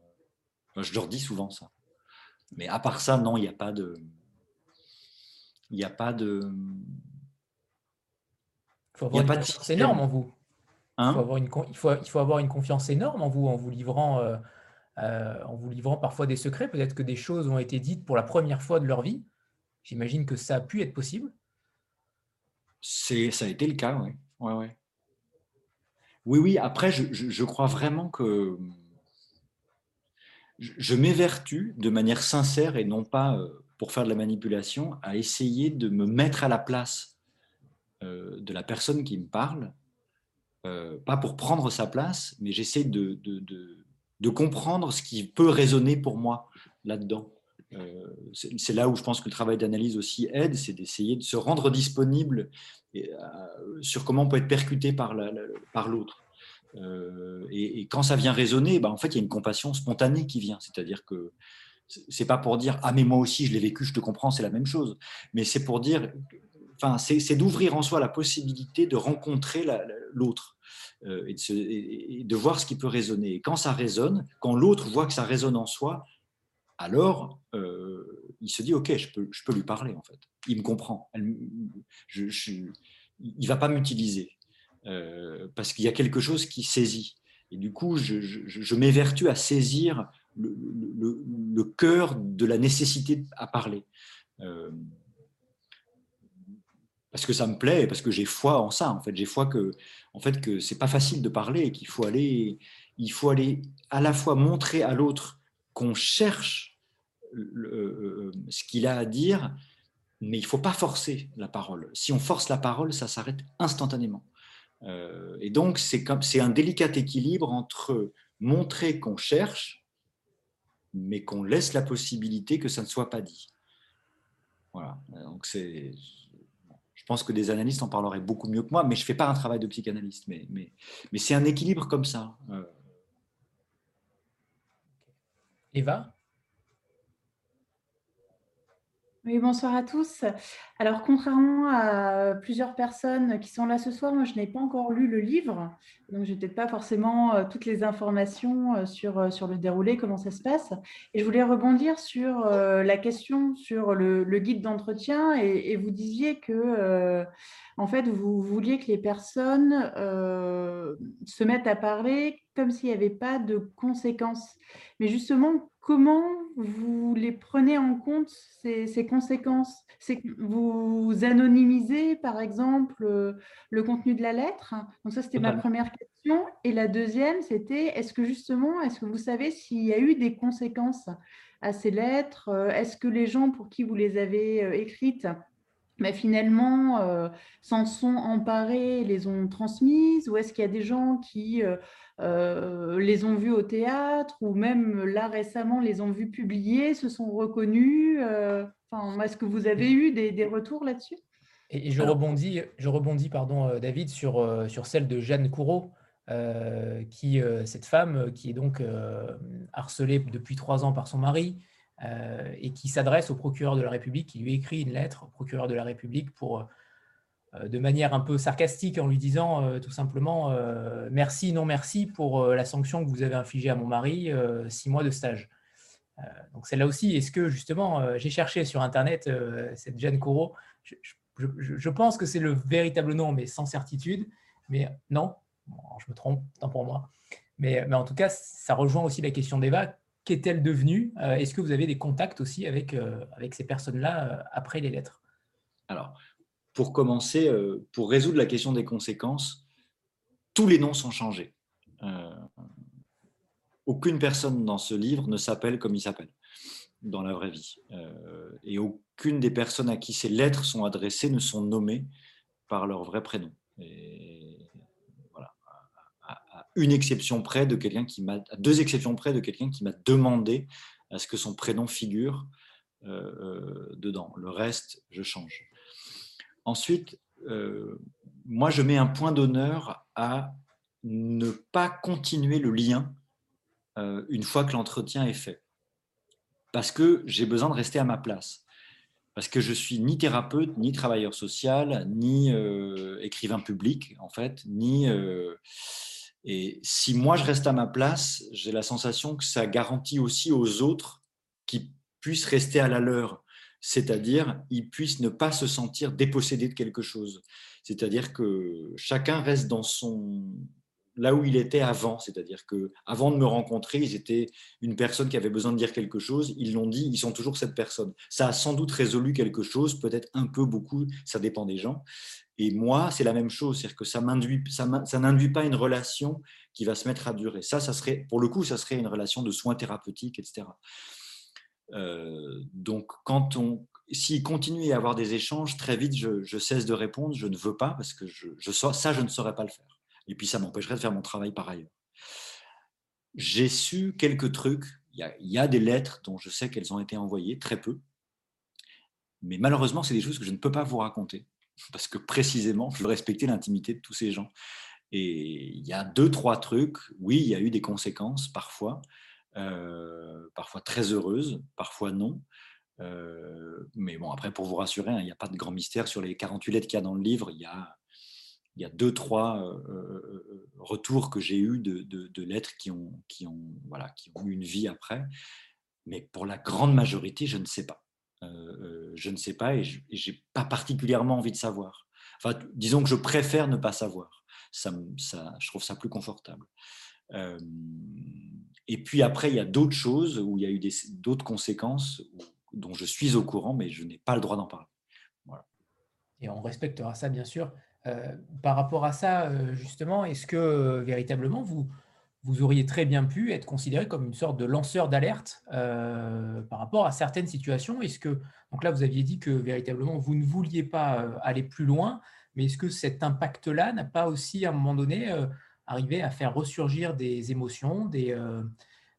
je leur dis souvent ça. Mais à part ça, non, il n'y a pas de. Il n'y a pas de. Il faut avoir une confiance énorme en vous. il, faut avoir une, il, faut, il faut avoir une confiance énorme en vous en vous livrant, euh, euh, en vous livrant parfois des secrets. Peut-être que des choses ont été dites pour la première fois de leur vie. J'imagine que ça a pu être possible. C'est, ça a été le cas, oui. Ouais, ouais. Oui, oui. Après, je, crois vraiment que je, m'évertue de manière sincère et non pas euh, pour faire de la manipulation à essayer de me mettre à la place euh, de la personne qui me parle, euh, pas pour prendre sa place, mais j'essaie de, de, de, comprendre ce qui peut résonner pour moi là-dedans. Euh, c'est là où je pense que le travail d'analyse aussi aide, c'est d'essayer de se rendre disponible sur comment on peut être percuté par l'autre. et, et, quand ça vient résonner, bah, en fait, il y a une compassion spontanée qui vient. C'est-à-dire que c'est pas pour dire ah mais moi aussi je l'ai vécu, je te comprends, c'est la même chose. Mais c'est pour dire enfin, c'est d'ouvrir en soi la possibilité de rencontrer l'autre euh, et, de voir ce qui peut résonner. Et quand ça résonne, quand l'autre voit que ça résonne en soi, alors euh, il se dit ok, je peux, je peux lui parler en fait. Il me comprend. je, je, il va pas m'utiliser euh, parce qu'il y a quelque chose qui saisit. Et du coup, je, m'évertue à saisir le, cœur de la nécessité à parler parce que ça me plaît parce que j'ai foi en ça. En fait, j'ai foi que, en fait, que c'est pas facile de parler et qu'il faut aller, il faut aller à la fois montrer à l'autre qu'on cherche le, ce qu'il a à dire, mais il faut pas forcer la parole. Si on force la parole, ça s'arrête instantanément. Euh, et donc, c'est un délicat équilibre entre montrer qu'on cherche, mais qu'on laisse la possibilité que ça ne soit pas dit. Voilà. Donc c'est je pense que des analystes en parleraient beaucoup mieux que moi, mais je ne fais pas un travail de psychanalyste. Mais, mais, mais c'est un équilibre comme ça. Euh. Eva? Oui, bonsoir à tous. Alors, contrairement à plusieurs personnes qui sont là ce soir, moi, je n'ai pas encore lu le livre, donc je n'ai peut-être pas forcément euh, toutes les informations euh, sur, euh, sur le déroulé, comment ça se passe. Et je voulais rebondir sur la question sur le, guide d'entretien, et, vous disiez que, en fait, vous vouliez que les personnes se mettent à parler comme s'il n'y avait pas de conséquences. Mais justement, comment vous les prenez en compte, ces, conséquences? Vous anonymisez, par exemple, euh, le contenu de la lettre? Donc ça, c'était ma première question. Et la deuxième, c'était, est-ce que justement, est-ce que vous savez s'il y a eu des conséquences à ces lettres? Est-ce que les gens pour qui vous les avez euh, écrites mais finalement euh, s'en sont emparés, les ont transmises? Ou est-ce qu'il y a des gens qui euh, euh, les ont vues au théâtre ou même là récemment les ont vues publiées, se sont reconnus enfin, Est-ce que vous avez eu des, retours là-dessus? Et, je rebondis, je rebondis pardon, David, sur, sur celle de Jeanne Courreau, qui, cette femme qui est donc harcelée depuis trois ans par son mari, euh, et qui s'adresse au procureur de la République, qui lui écrit une lettre au procureur de la République pour, euh, de manière un peu sarcastique, en lui disant euh, tout simplement merci, non merci pour la sanction que vous avez infligée à mon mari, six mois de stage. donc celle-là aussi, est-ce que justement, j'ai cherché sur Internet cette Jeanne Corot, je, pense que c'est le véritable nom, mais sans certitude, mais non, je me trompe, tant pour moi. Mais, mais, en tout cas, ça rejoint aussi la question d'Eva qu'est-elle devenue euh, Est-ce que vous avez des contacts aussi avec, euh, avec ces personnes-là euh, après les lettres? Alors, pour commencer, pour résoudre la question des conséquences, tous les noms sont changés. aucune personne dans ce livre ne s'appelle comme il s'appelle dans la vraie vie. et aucune des personnes à qui ces lettres sont adressées ne sont nommées par leur vrai prénom. Et une exception près de quelqu'un qui m'a, deux exceptions près de quelqu'un qui m'a demandé à ce que son prénom figure euh, euh, dedans. Le reste, je change. Ensuite, euh, moi, je mets un point d'honneur à ne pas continuer le lien une fois que l'entretien est fait. Parce que j'ai besoin de rester à ma place. Parce que je suis ni thérapeute, ni travailleur social, ni écrivain public, en fait, ni et si moi je reste à ma place, j'ai la sensation que ça garantit aussi aux autres qui puissent rester à la leur. C'est-à-dire ils puissent ne pas se sentir dépossédés de quelque chose. C'est-à-dire que chacun reste dans son là où il était avant, c'est-à-dire que avant de me rencontrer, ils étaient une personne qui avait besoin de dire quelque chose, ils l'ont dit, ils sont toujours cette personne. Ça a sans doute résolu quelque chose, peut-être un peu, beaucoup, ça dépend des gens. Et moi, c'est la même chose, c'est-à-dire que ça n'induit pas une relation qui va se mettre à durer. Ça, ça serait, pour le coup, ça serait une relation de soins thérapeutiques, etc. Euh, donc, quand on, s'il continue à y avoir des échanges, très vite, je, cesse de répondre. Je ne veux pas parce que je, ça, je ne saurais pas le faire. Et puis, ça m'empêcherait de faire mon travail par ailleurs. J'ai su quelques trucs. Il y, a, des lettres dont je sais qu'elles ont été envoyées, très peu. Mais malheureusement, c'est des choses que je ne peux pas vous raconter parce que précisément, je veux respecter l'intimité de tous ces gens. Et il y a deux, trois trucs. Oui, il y a eu des conséquences parfois, parfois très heureuses, parfois non. Euh, mais bon, après, pour vous rassurer, hein, il n'y a pas de grand mystère sur les 48 lettres qu'il y a dans le livre. Il y a, il y a deux, trois euh, retours que j'ai eus de, lettres qui ont, qui, ont, voilà, qui ont eu une vie après. Mais pour la grande majorité, je ne sais pas. je ne sais pas et je n'ai pas particulièrement envie de savoir. Enfin, disons que je préfère ne pas savoir. Ça, je trouve ça plus confortable. Et puis après, il y a d'autres choses où il y a eu d'autres conséquences dont je suis au courant, mais je n'ai pas le droit d'en parler. Et on respectera ça, bien sûr. Euh, par rapport à ça, euh, justement, est-ce que euh, véritablement vous, vous auriez très bien pu être considéré comme une sorte de lanceur d'alerte par rapport à certaines situations? Est-ce que donc là vous aviez dit que véritablement vous ne vouliez pas aller plus loin, mais est-ce que cet impact-là n'a pas aussi à un moment donné arrivé à faire ressurgir des émotions, des,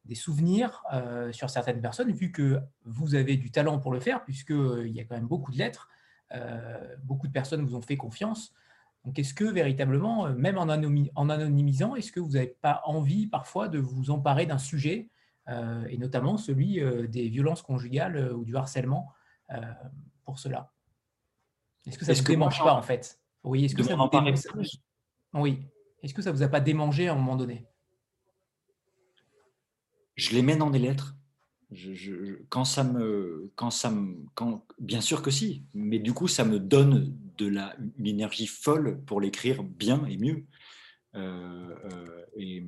des souvenirs euh, sur certaines personnes, vu que vous avez du talent pour le faire, puisqu'il euh, y a quand même beaucoup de lettres, euh, beaucoup de personnes vous ont fait confiance. Donc, est-ce que véritablement, même en, en anonymisant, est-ce que vous n'avez pas envie parfois de vous emparer d'un sujet, et notamment celui des violences conjugales ou du harcèlement pour cela? Est-ce que ça ne vous démange pas en fait? Oui, est-ce que ça vous démange? Oui. Est-ce que ça vous a pas démangé à un moment donné? Je les mets dans des lettres. quand ça me, quand ça me, quand, bien sûr que si, mais du coup, ça me donne de la, une énergie folle pour l'écrire bien et mieux. Euh, euh, et,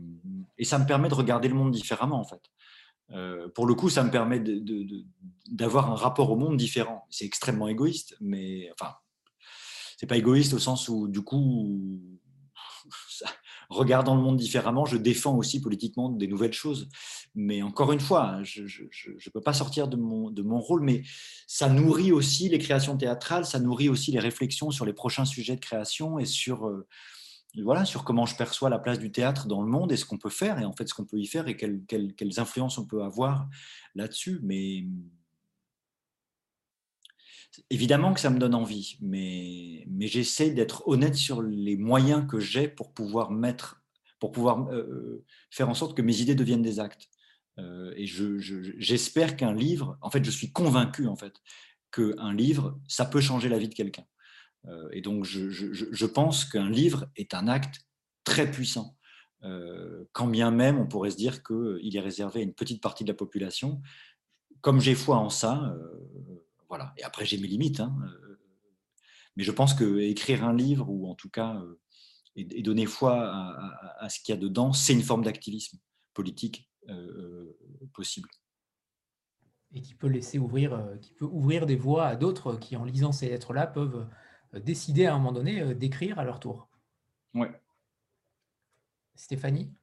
ça me permet de regarder le monde différemment, en fait. Euh, pour le coup, ça me permet d'avoir un rapport au monde différent. C'est extrêmement égoïste, mais enfin, c'est pas égoïste au sens où, du coup, regardant le monde différemment, je défends aussi politiquement des nouvelles choses. Mais encore une fois, hein, je ne peux pas sortir de mon, rôle, mais ça nourrit aussi les créations théâtrales, ça nourrit aussi les réflexions sur les prochains sujets de création et sur, euh, voilà, sur comment je perçois la place du théâtre dans le monde et ce qu'on peut faire, et en fait ce qu'on peut y faire et quelles, quelles influences on peut avoir là-dessus. Mais Évidemment que ça me donne envie, mais, j'essaie d'être honnête sur les moyens que j'ai pour pouvoir mettre, pour pouvoir euh, faire en sorte que mes idées deviennent des actes. Euh, et j'espère je, qu'un livre, en fait, je suis convaincu en fait qu'un livre, ça peut changer la vie de quelqu'un. Euh, et donc, je, je pense qu'un livre est un acte très puissant. quand bien même on pourrait se dire qu'il est réservé à une petite partie de la population, comme j'ai foi en ça, voilà. Et après, j'ai mes limites. Hein, euh, mais je pense que écrire un livre, ou en tout cas, euh, et, donner foi à, ce qu'il y a dedans, c'est une forme d'activisme politique euh, possible. Et qui peut laisser ouvrir, qui peut ouvrir des voies à d'autres qui, en lisant ces lettres-là, peuvent décider à un moment donné d'écrire à leur tour. Oui. Stéphanie?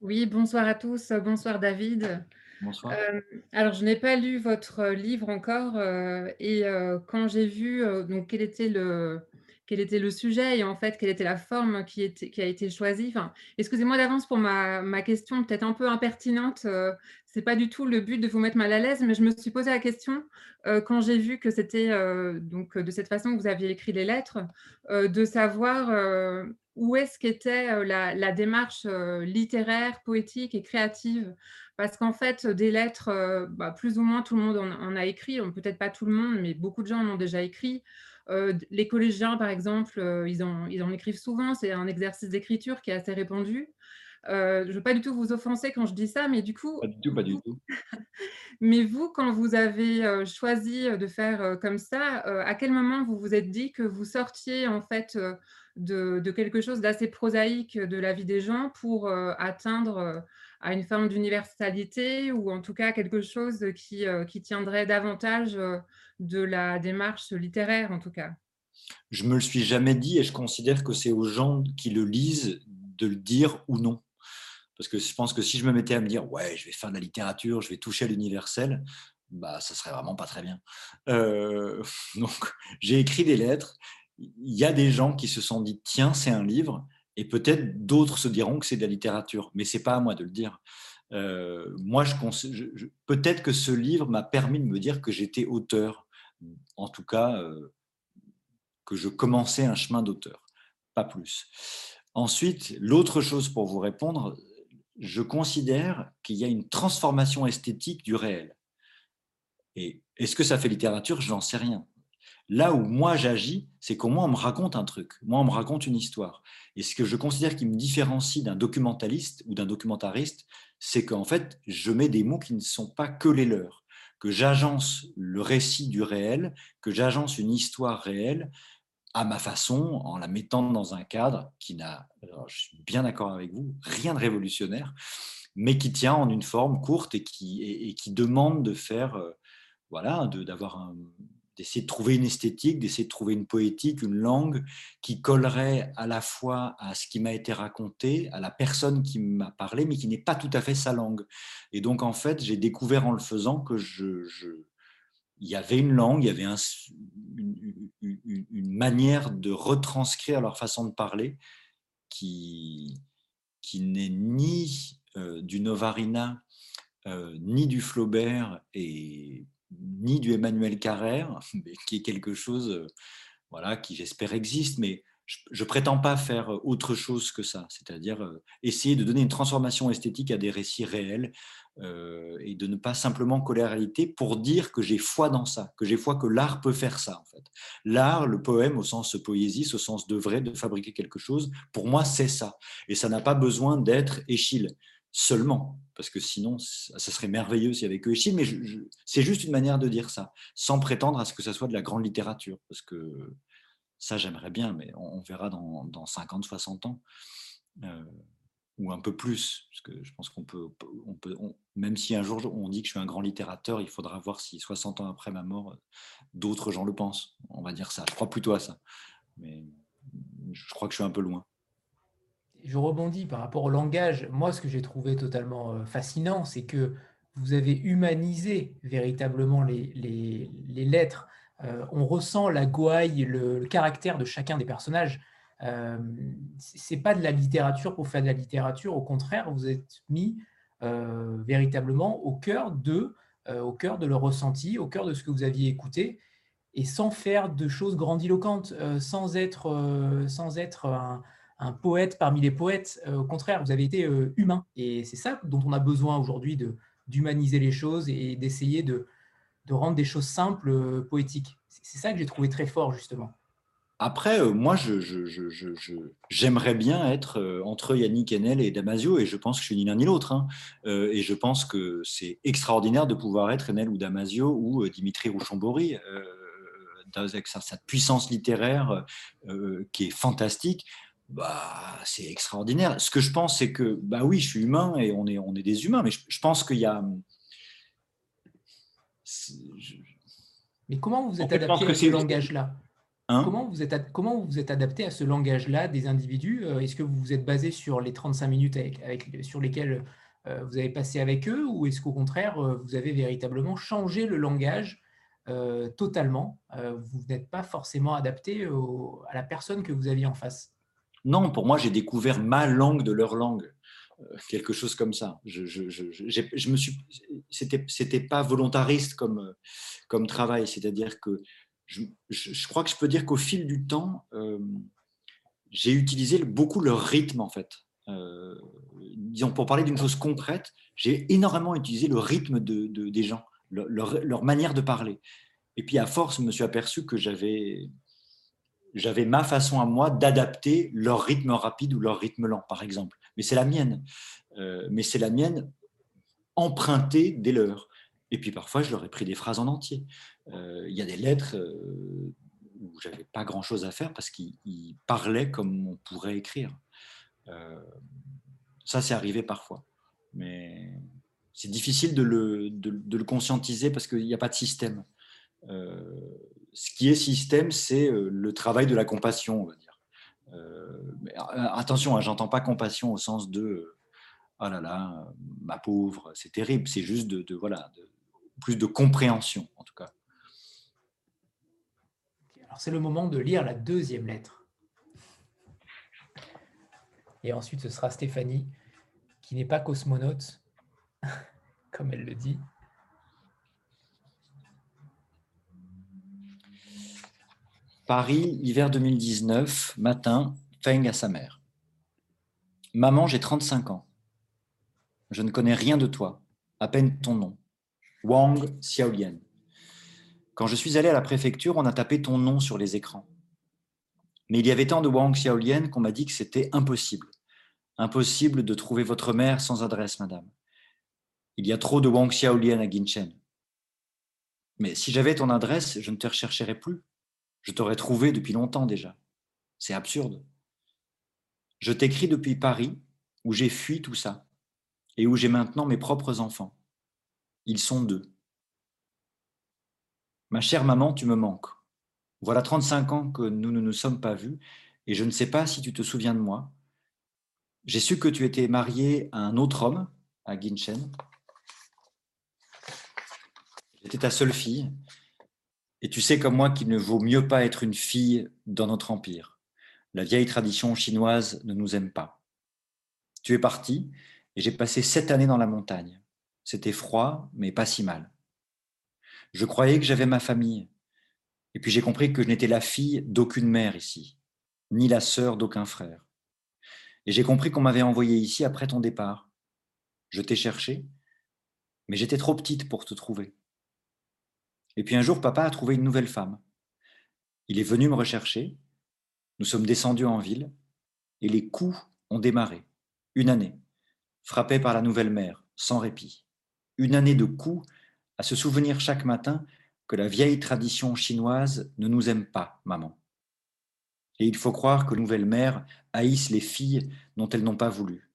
Oui, bonsoir à tous. Bonsoir David. Euh, alors, je n'ai pas lu votre livre encore euh, et euh, quand j'ai vu donc quel était le quel était le sujet et en fait quelle était la forme qui, était, qui a été choisie. Excusez-moi d'avance pour ma, ma question peut-être un peu impertinente. c'est pas du tout le but de vous mettre mal à l'aise, mais je me suis posé la question quand j'ai vu que c'était de cette façon que vous aviez écrit les lettres, de savoir où est-ce qu'était la, la, démarche littéraire, poétique et créative parce qu'en fait, des lettres, euh, bah, plus ou moins tout le monde en, a écrit, peut-être pas tout le monde, mais beaucoup de gens en ont déjà écrit. Euh, les collégiens, par exemple, euh, ils, en, ils, en, écrivent souvent, c'est un exercice d'écriture qui est assez répandu. je ne veux pas du tout vous offenser quand je dis ça, mais du coup... Pas du tout, pas du tout. mais vous, quand vous avez choisi de faire comme ça, à quel moment vous vous êtes dit que vous sortiez en fait de, de quelque chose d'assez prosaïque de la vie des gens pour atteindre à une forme d'universalité ou en tout cas quelque chose qui, qui tiendrait davantage de la démarche littéraire en tout cas Je me le suis jamais dit et je considère que c'est aux gens qui le lisent de le dire ou non. Parce que je pense que si je me mettais à me dire ouais, je vais faire de la littérature, je vais toucher à l'universel, bah ça serait vraiment pas très bien. Euh, donc j'ai écrit des lettres. Il y a des gens qui se sont dit tiens c'est un livre et peut-être d'autres se diront que c'est de la littérature, mais c'est pas à moi de le dire. Euh, moi, je, peut-être que ce livre m'a permis de me dire que j'étais auteur, en tout cas euh, que je commençais un chemin d'auteur, pas plus. Ensuite, l'autre chose pour vous répondre, je considère qu'il y a une transformation esthétique du réel. Et est-ce que ça fait littérature? Je n'en sais rien. Là où moi j'agis, c'est qu'au moins on me raconte un truc, moi on me raconte une histoire. Et ce que je considère qui me différencie d'un documentaliste ou d'un documentariste, c'est qu'en fait je mets des mots qui ne sont pas que les leurs, que j'agence le récit du réel, que j'agence une histoire réelle à ma façon, en la mettant dans un cadre qui n'a, je suis bien d'accord avec vous, rien de révolutionnaire, mais qui tient en une forme courte et qui, demande de faire, euh, voilà, d'avoir un, d'essayer de trouver une esthétique, d'essayer de trouver une poétique, une langue qui collerait à la fois à ce qui m'a été raconté, à la personne qui m'a parlé, mais qui n'est pas tout à fait sa langue. Et donc, en fait, j'ai découvert en le faisant que je, il y avait une langue, il y avait une, manière de retranscrire leur façon de parler qui, n'est ni euh, du Novarina, euh, ni du Flaubert et ni du Emmanuel Carrère, mais qui est quelque chose euh, voilà, qui j'espère existe, mais je ne prétends pas faire euh, autre chose que ça, c'est-à-dire euh, essayer de donner une transformation esthétique à des récits réels et de ne pas simplement coller à la réalité pour dire que j'ai foi dans ça, que j'ai foi que l'art peut faire ça en fait. L'art, le poème au sens poésie, au sens de vrai, de fabriquer quelque chose, pour moi c'est ça. Et ça n'a pas besoin d'être Échille seulement, parce que sinon, ça serait merveilleux s'il y avait que Échille, mais c'est juste une manière de dire ça, sans prétendre à ce que ça soit de la grande littérature, parce que ça, j'aimerais bien, mais on, verra dans, dans, 50, 60 ans, euh, ou un peu plus, parce que je pense qu'on peut, on peut même si un jour on dit que je suis un grand littérateur, il faudra voir si 60 ans après ma mort, d'autres gens le pensent. On va dire ça. Je crois plutôt à ça. Mais je crois que je suis un peu loin je rebondis par rapport au langage. Moi, ce que j'ai trouvé totalement euh, fascinant, c'est que vous avez humanisé véritablement les, lettres. Euh, on ressent la gouaille, le, caractère de chacun des personnages. Euh, c'est pas de la littérature pour faire de la littérature. Au contraire, vous êtes mis euh, véritablement au cœur de, au cœur de leur ressenti, au cœur de ce que vous aviez écouté, et sans faire de choses grandiloquentes, sans être, sans être un, un poète parmi les poètes. Euh, au contraire, vous avez été euh, humain. Et c'est ça dont on a besoin aujourd'hui, d'humaniser les choses et d'essayer de, rendre des choses simples euh, poétiques. C'est ça que j'ai trouvé très fort, justement. Après, moi, j'aimerais bien être entre Yannick Enel et Damasio, et je pense que je suis ni l'un ni l'autre. Hein. et je pense que c'est extraordinaire de pouvoir être Enel ou Damasio ou Dimitri Rouchon-Bory, avec cette puissance littéraire qui est fantastique bah, c'est extraordinaire. Ce que je pense, c'est que, bah oui, je suis humain et on est, on est des humains, mais je, pense qu'il y a. Mais comment vous êtes adapté à ce langage-là? Hein? Comment, vous êtes, comment vous êtes adapté à ce langage-là des individus? Euh, Est-ce que vous vous êtes basé sur les 35 minutes avec, sur lesquelles euh, vous avez passé avec eux ou est-ce qu'au contraire, euh, vous avez véritablement changé le langage totalement? Vous n'êtes pas forcément adapté à la personne que vous aviez en face? Non, pour moi, j'ai découvert ma langue de leur langue, euh, quelque chose comme ça. Je, je, me suis, c'était, pas volontariste comme comme travail, c'est-à-dire que je, crois que je peux dire qu'au fil du temps, euh, j'ai utilisé beaucoup leur rythme en fait. Euh, disons pour parler d'une chose concrète, j'ai énormément utilisé le rythme de, des gens, leur, leur manière de parler. Et puis à force, je me suis aperçu que j'avais j'avais ma façon à moi d'adapter leur rythme rapide ou leur rythme lent, par exemple. mais c'est la mienne. mais c'est la mienne empruntée des leurs. Et puis parfois, je leur ai pris des phrases en entier. Il y a des lettres où j'avais pas grand-chose à faire parce qu'ils parlaient comme on pourrait écrire. ça, c'est arrivé parfois. Mais c'est difficile de le, conscientiser parce qu'il n'y a pas de système. Euh, ce qui est système, c'est euh, le travail de la compassion, on va dire. Euh, mais attention, hein, j'entends pas compassion au sens de oh là là, ma pauvre, c'est terrible. C'est juste de, voilà, plus de compréhension en tout cas. Alors c'est le moment de lire la deuxième lettre. Et ensuite, ce sera Stéphanie, qui n'est pas cosmonaute, comme elle le dit. Paris, hiver 2019, matin, Feng à sa mère. Maman, j'ai 35 ans. Je ne connais rien de toi, à peine ton nom. Wang Xiaolian. Quand je suis allé à la préfecture, on a tapé ton nom sur les écrans. Mais il y avait tant de Wang Xiaolian qu'on m'a dit que c'était impossible. Impossible de trouver votre mère sans adresse, madame. Il y a trop de Wang Xiaolian à Ginchen. Mais si j'avais ton adresse, je ne te rechercherais plus. Je t'aurais trouvé depuis longtemps déjà. C'est absurde. Je t'écris depuis Paris, où j'ai fui tout ça, et où j'ai maintenant mes propres enfants. Ils sont deux. Ma chère maman, tu me manques. Voilà 35 ans que nous ne nous sommes pas vus, et je ne sais pas si tu te souviens de moi. J'ai su que tu étais mariée à un autre homme, à Ginchen, J'étais ta seule fille. Et tu sais comme moi qu'il ne vaut mieux pas être une fille dans notre empire. La vieille tradition chinoise ne nous aime pas. Tu es parti et j'ai passé sept années dans la montagne. C'était froid, mais pas si mal. Je croyais que j'avais ma famille. Et puis j'ai compris que je n'étais la fille d'aucune mère ici, ni la sœur d'aucun frère. Et j'ai compris qu'on m'avait envoyé ici après ton départ. Je t'ai cherché, mais j'étais trop petite pour te trouver. Et puis un jour, papa a trouvé une nouvelle femme. Il est venu me rechercher. Nous sommes descendus en ville et les coups ont démarré. Une année, frappé par la nouvelle mère, sans répit. Une année de coups à se souvenir chaque matin que la vieille tradition chinoise ne nous aime pas, maman. Et il faut croire que nouvelle mère haïsse les filles dont elles n'ont pas voulu.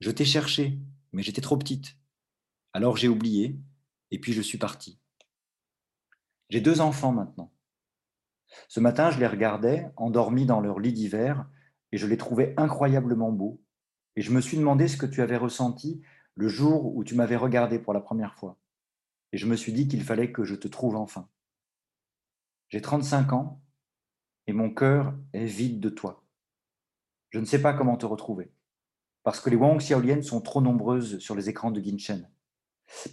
Je t'ai cherché, mais j'étais trop petite. Alors j'ai oublié, et puis je suis partie. J'ai deux enfants maintenant. Ce matin, je les regardais, endormis dans leur lit d'hiver, et je les trouvais incroyablement beaux. Et je me suis demandé ce que tu avais ressenti le jour où tu m'avais regardé pour la première fois. Et je me suis dit qu'il fallait que je te trouve enfin. J'ai 35 ans et mon cœur est vide de toi. Je ne sais pas comment te retrouver, parce que les Wang Xiaolian sont trop nombreuses sur les écrans de Ginchen.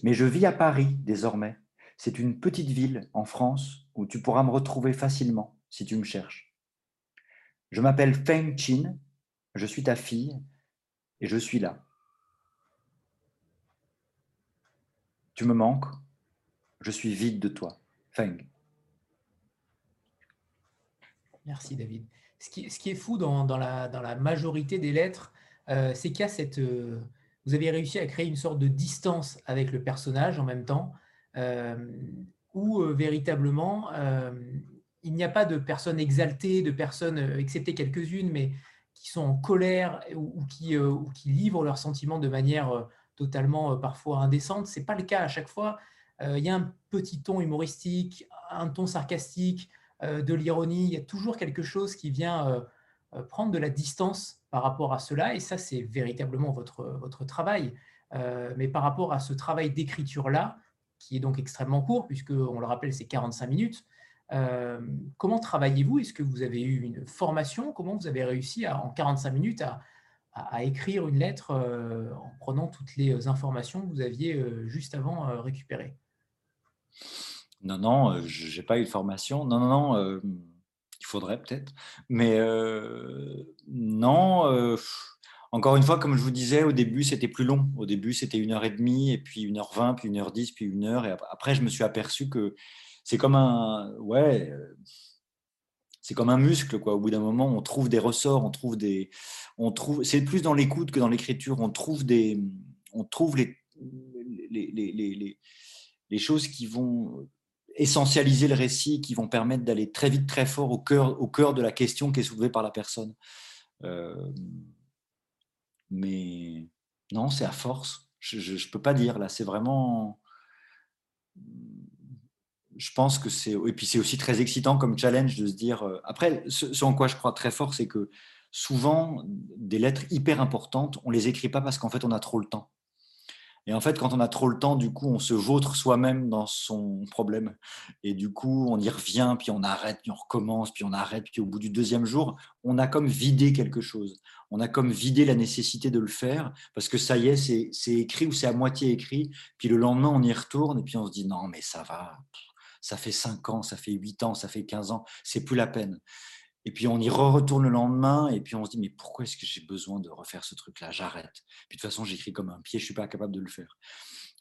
Mais je vis à Paris désormais c'est une petite ville en France où tu pourras me retrouver facilement si tu me cherches. Je m'appelle Feng Chin, je suis ta fille et je suis là. Tu me manques, je suis vide de toi. Feng. Merci David. Ce qui, est fou dans, la, majorité des lettres, euh, c'est qu'il y a cette... Euh, vous avez réussi à créer une sorte de distance avec le personnage en même temps. Euh, où euh, véritablement euh, il n'y a pas de personnes exaltées, de personnes, excepté quelques-unes, mais qui sont en colère ou, qui, livrent leurs sentiments de manière totalement parfois indécente. Ce n'est pas le cas à chaque fois. il y a un petit ton humoristique, un ton sarcastique, de l'ironie. Il y a toujours quelque chose qui vient prendre de la distance par rapport à cela. Et ça, c'est véritablement votre, votre travail. mais par rapport à ce travail d'écriture-là, qui est donc extrêmement court, puisque, on le rappelle, c'est 45 minutes. Euh, comment travaillez-vous? Est-ce que vous avez eu une formation? Comment vous avez réussi à, en 45 minutes à, écrire une lettre euh, en prenant toutes les informations que vous aviez euh, juste avant récupérées? Non, non, je n'ai pas eu de formation. Non, non, non, il faudrait peut-être. Mais non, encore une fois, comme je vous disais, au début, c'était plus long. Au début, c'était une heure et demie, et puis une heure vingt, puis une heure dix, puis une heure. Et après, je me suis aperçu que c'est comme un. Ouais. c'est comme un muscle, quoi. Au bout d'un moment, on trouve des ressorts, on trouve des, on trouve. C'est plus dans l'écoute que dans l'écriture. On trouve des, on trouve les, les, les, les, les choses qui vont essentialiser le récit, qui vont permettre d'aller très vite, très fort au cœur, au cœur de la question qui est soulevée par la personne. Euh, mais non, c'est à force. Je ne peux pas dire là. C'est vraiment. Je pense que c'est. Et puis c'est aussi très excitant comme challenge de se dire. Euh, après, ce, en quoi je crois très fort, c'est que souvent, des lettres hyper importantes, on les écrit pas parce qu'en fait, on a trop le temps. Et en fait, quand on a trop le temps, du coup, on se vautre soi-même dans son problème. Et du coup, on y revient, puis on arrête, puis on recommence, puis on arrête, puis au bout du deuxième jour, on a comme vidé quelque chose. On a comme vidé la nécessité de le faire, parce que ça y est, c'est écrit ou c'est à moitié écrit. Puis le lendemain, on y retourne, et puis on se dit, non, mais ça va, ça fait 5 ans, ça fait 8 ans, ça fait 15 ans, c'est plus la peine. Et puis on y retourne le lendemain, et puis on se dit, mais pourquoi est-ce que j'ai besoin de refaire ce truc-là? J'arrête. Puis de toute façon, j'écris comme un pied, je ne suis pas capable de le faire.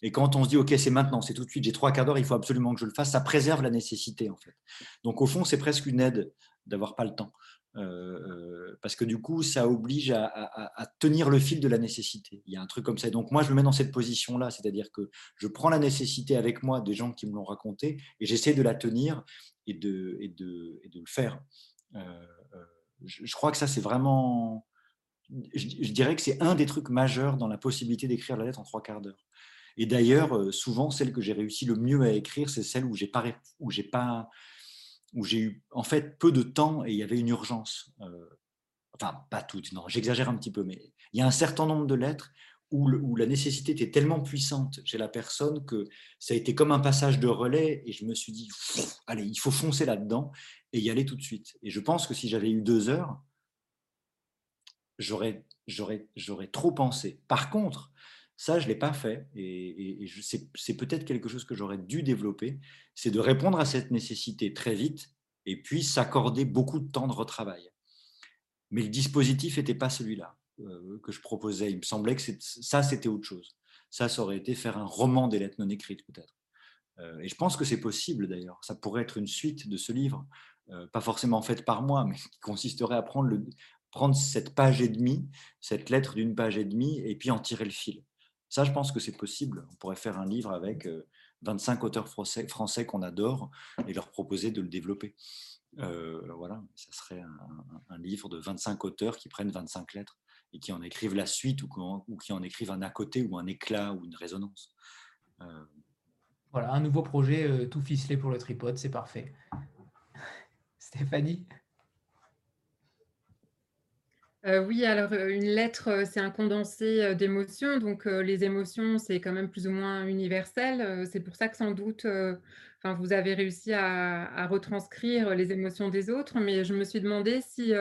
Et quand on se dit, OK, c'est maintenant, c'est tout de suite, j'ai trois quarts d'heure, il faut absolument que je le fasse, ça préserve la nécessité, en fait. Donc au fond, c'est presque une aide d'avoir pas le temps. Euh, euh, parce que du coup, ça oblige à, tenir le fil de la nécessité. Il y a un truc comme ça. donc moi, je me mets dans cette position-là, c'est-à-dire que je prends la nécessité avec moi des gens qui me l'ont raconté et j'essaie de la tenir et de le faire. Euh, euh, je, crois que ça, c'est vraiment. Je, dirais que c'est un des trucs majeurs dans la possibilité d'écrire la lettre en trois quarts d'heure. Et d'ailleurs, euh, souvent, celle que j'ai réussi le mieux à écrire, c'est celle où j'ai pas, où j'ai pas, où j'ai eu en fait peu de temps et il y avait une urgence. enfin, pas toutes, non, j'exagère un petit peu, mais il y a un certain nombre de lettres où, la nécessité était tellement puissante chez la personne que ça a été comme un passage de relais et je me suis dit, allez, il faut foncer là-dedans et y aller tout de suite. Et je pense que si j'avais eu deux heures, j'aurais, j'aurais, trop pensé. Par contre, ça, je ne l'ai pas fait et, et, c'est peut-être quelque chose que j'aurais dû développer, c'est de répondre à cette nécessité très vite et puis s'accorder beaucoup de temps de retravail. Mais le dispositif n'était pas celui-là. Euh, que je proposais. Il me semblait que ça, c'était autre chose. Ça, ça aurait été faire un roman des lettres non écrites, peut-être. Euh, et je pense que c'est possible, d'ailleurs. Ça pourrait être une suite de ce livre, euh, pas forcément faite par moi, mais qui consisterait à prendre, cette page et demie, cette lettre d'une page et demie, et puis en tirer le fil. Ça, je pense que c'est possible. On pourrait faire un livre avec 25 auteurs français, qu'on adore et leur proposer de le développer. voilà, ça serait un, livre de 25 auteurs qui prennent 25 lettres et qui en écrivent la suite ou, ou, qui en écrivent un à côté ou un éclat ou une résonance. Euh, voilà, un nouveau projet euh, tout ficelé pour le tripode, c'est parfait. Stéphanie? Euh, oui, alors une lettre, c'est un condensé d'émotions. Donc les émotions, c'est quand même plus ou moins universel. c'est pour ça que sans doute, vous avez réussi à, retranscrire les émotions des autres. Mais je me suis demandé si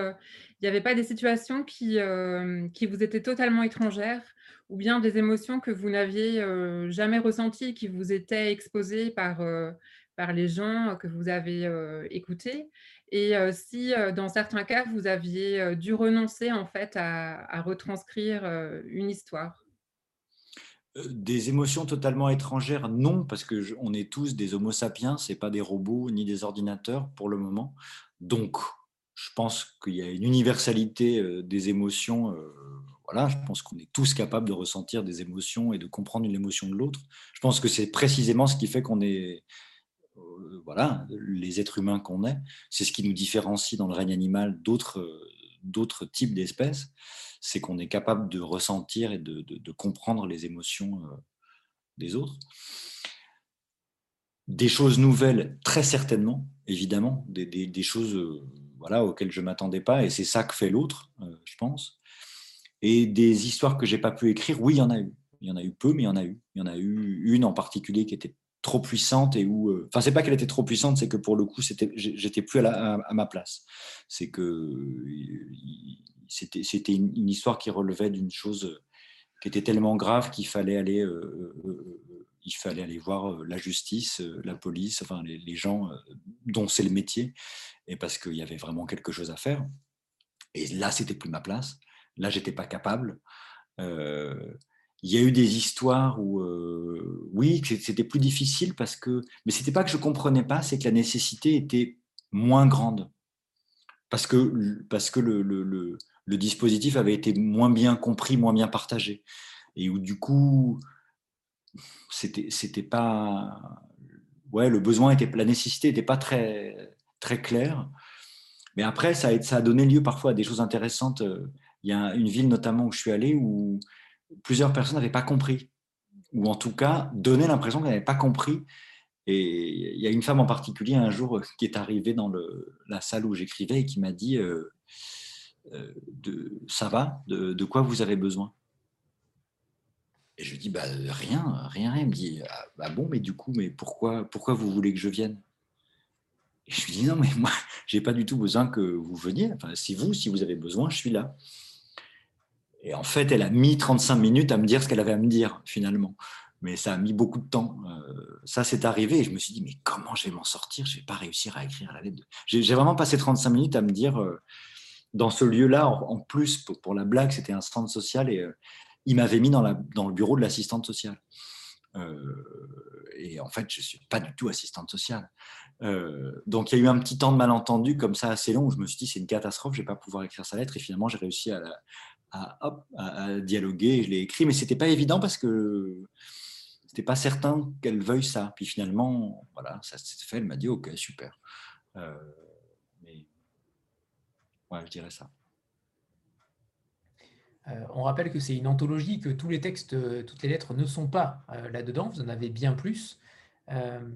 il n'y avait pas des situations qui, euh, qui vous étaient totalement étrangères ou bien des émotions que vous n'aviez euh, jamais ressenties, qui vous étaient exposées par, euh, par les gens que vous avez écoutés. Et si dans certains cas, vous aviez dû renoncer en fait à, retranscrire une histoire. Des émotions totalement étrangères, non, parce que on est tous des Homo sapiens, c'est pas des robots ni des ordinateurs pour le moment. Donc, je pense qu'il y a une universalité euh, des émotions. Euh, voilà, je pense qu'on est tous capables de ressentir des émotions et de comprendre une émotion de l'autre. Je pense que c'est précisément ce qui fait qu'on est, euh, voilà, les êtres humains qu'on est. C'est ce qui nous différencie dans le règne animal d'autres, d'autres types d'espèces. C'est qu'on est capable de ressentir et de, comprendre les émotions des autres. Des choses nouvelles, très certainement, évidemment, des, choses voilà, auquel je ne m'attendais pas, et c'est ça que fait l'autre, euh, je pense. Et des histoires que j'ai pas pu écrire, oui, il y en a eu. Il y en a eu peu, mais il y en a eu. Il y en a eu une en particulier qui était trop puissante et où, euh, enfin, c'est pas qu'elle était trop puissante, c'est que pour le coup, j'étais plus à, ma place. C'est que c'était, une, histoire qui relevait d'une chose qui était tellement grave qu'il fallait aller, euh, il fallait aller voir la justice, la police, enfin les, gens dont c'est le métier, et parce qu'il y avait vraiment quelque chose à faire. Et là, c'était plus ma place. Là, j'étais pas capable. Euh, il y a eu des histoires où, euh, oui, c'était plus difficile parce que, mais c'était pas que je comprenais pas, c'est que la nécessité était moins grande. parce que, parce que le, dispositif avait été moins bien compris, moins bien partagé. Et où du coup, c'était, c'était pas. Ouais, le besoin était, la nécessité n'était pas très, très claire. Mais après, ça a, ça a donné lieu parfois à des choses intéressantes. Il y a une ville notamment où je suis allé où plusieurs personnes n'avaient pas compris, ou en tout cas donnaient l'impression qu'elles n'avaient pas compris. Et il y a une femme en particulier un jour qui est arrivée dans la salle où j'écrivais et qui m'a dit euh, euh, Ça va? De, quoi vous avez besoin? Et je lui dis bah, Rien, rien. Elle me dit ah, bah Bon, mais du coup, mais pourquoi, pourquoi vous voulez que je vienne? Et je lui dis non, mais moi, j'ai pas du tout besoin que vous veniez. Enfin, si vous, si vous avez besoin, je suis là. Et en fait, elle a mis 35 minutes à me dire ce qu'elle avait à me dire, finalement. Mais ça a mis beaucoup de temps. Euh, ça, c'est arrivé et je me suis dit, mais comment je vais m'en sortir? Je ne vais pas réussir à écrire la lettre. J'ai vraiment passé 35 minutes à me dire, euh, dans ce lieu-là, en, plus, pour, la blague, c'était un centre social et euh, il m'avait mis dans, dans, le bureau de l'assistante sociale. et en fait, je ne suis pas du tout assistante sociale. donc, il y a eu un petit temps de malentendu comme ça assez long où je me suis dit, c'est une catastrophe, je ne vais pas pouvoir écrire sa lettre. Et finalement, j'ai réussi à, la, à, dialoguer. Je l'ai écrit, mais c'était pas évident parce que c'était pas certain qu'elle veuille ça. Puis finalement, voilà, ça s'est fait. Elle m'a dit OK, super. Euh, mais je dirais ça. Euh, on rappelle que c'est une anthologie, que tous les textes, toutes les lettres ne sont pas euh, là-dedans. Vous en avez bien plus.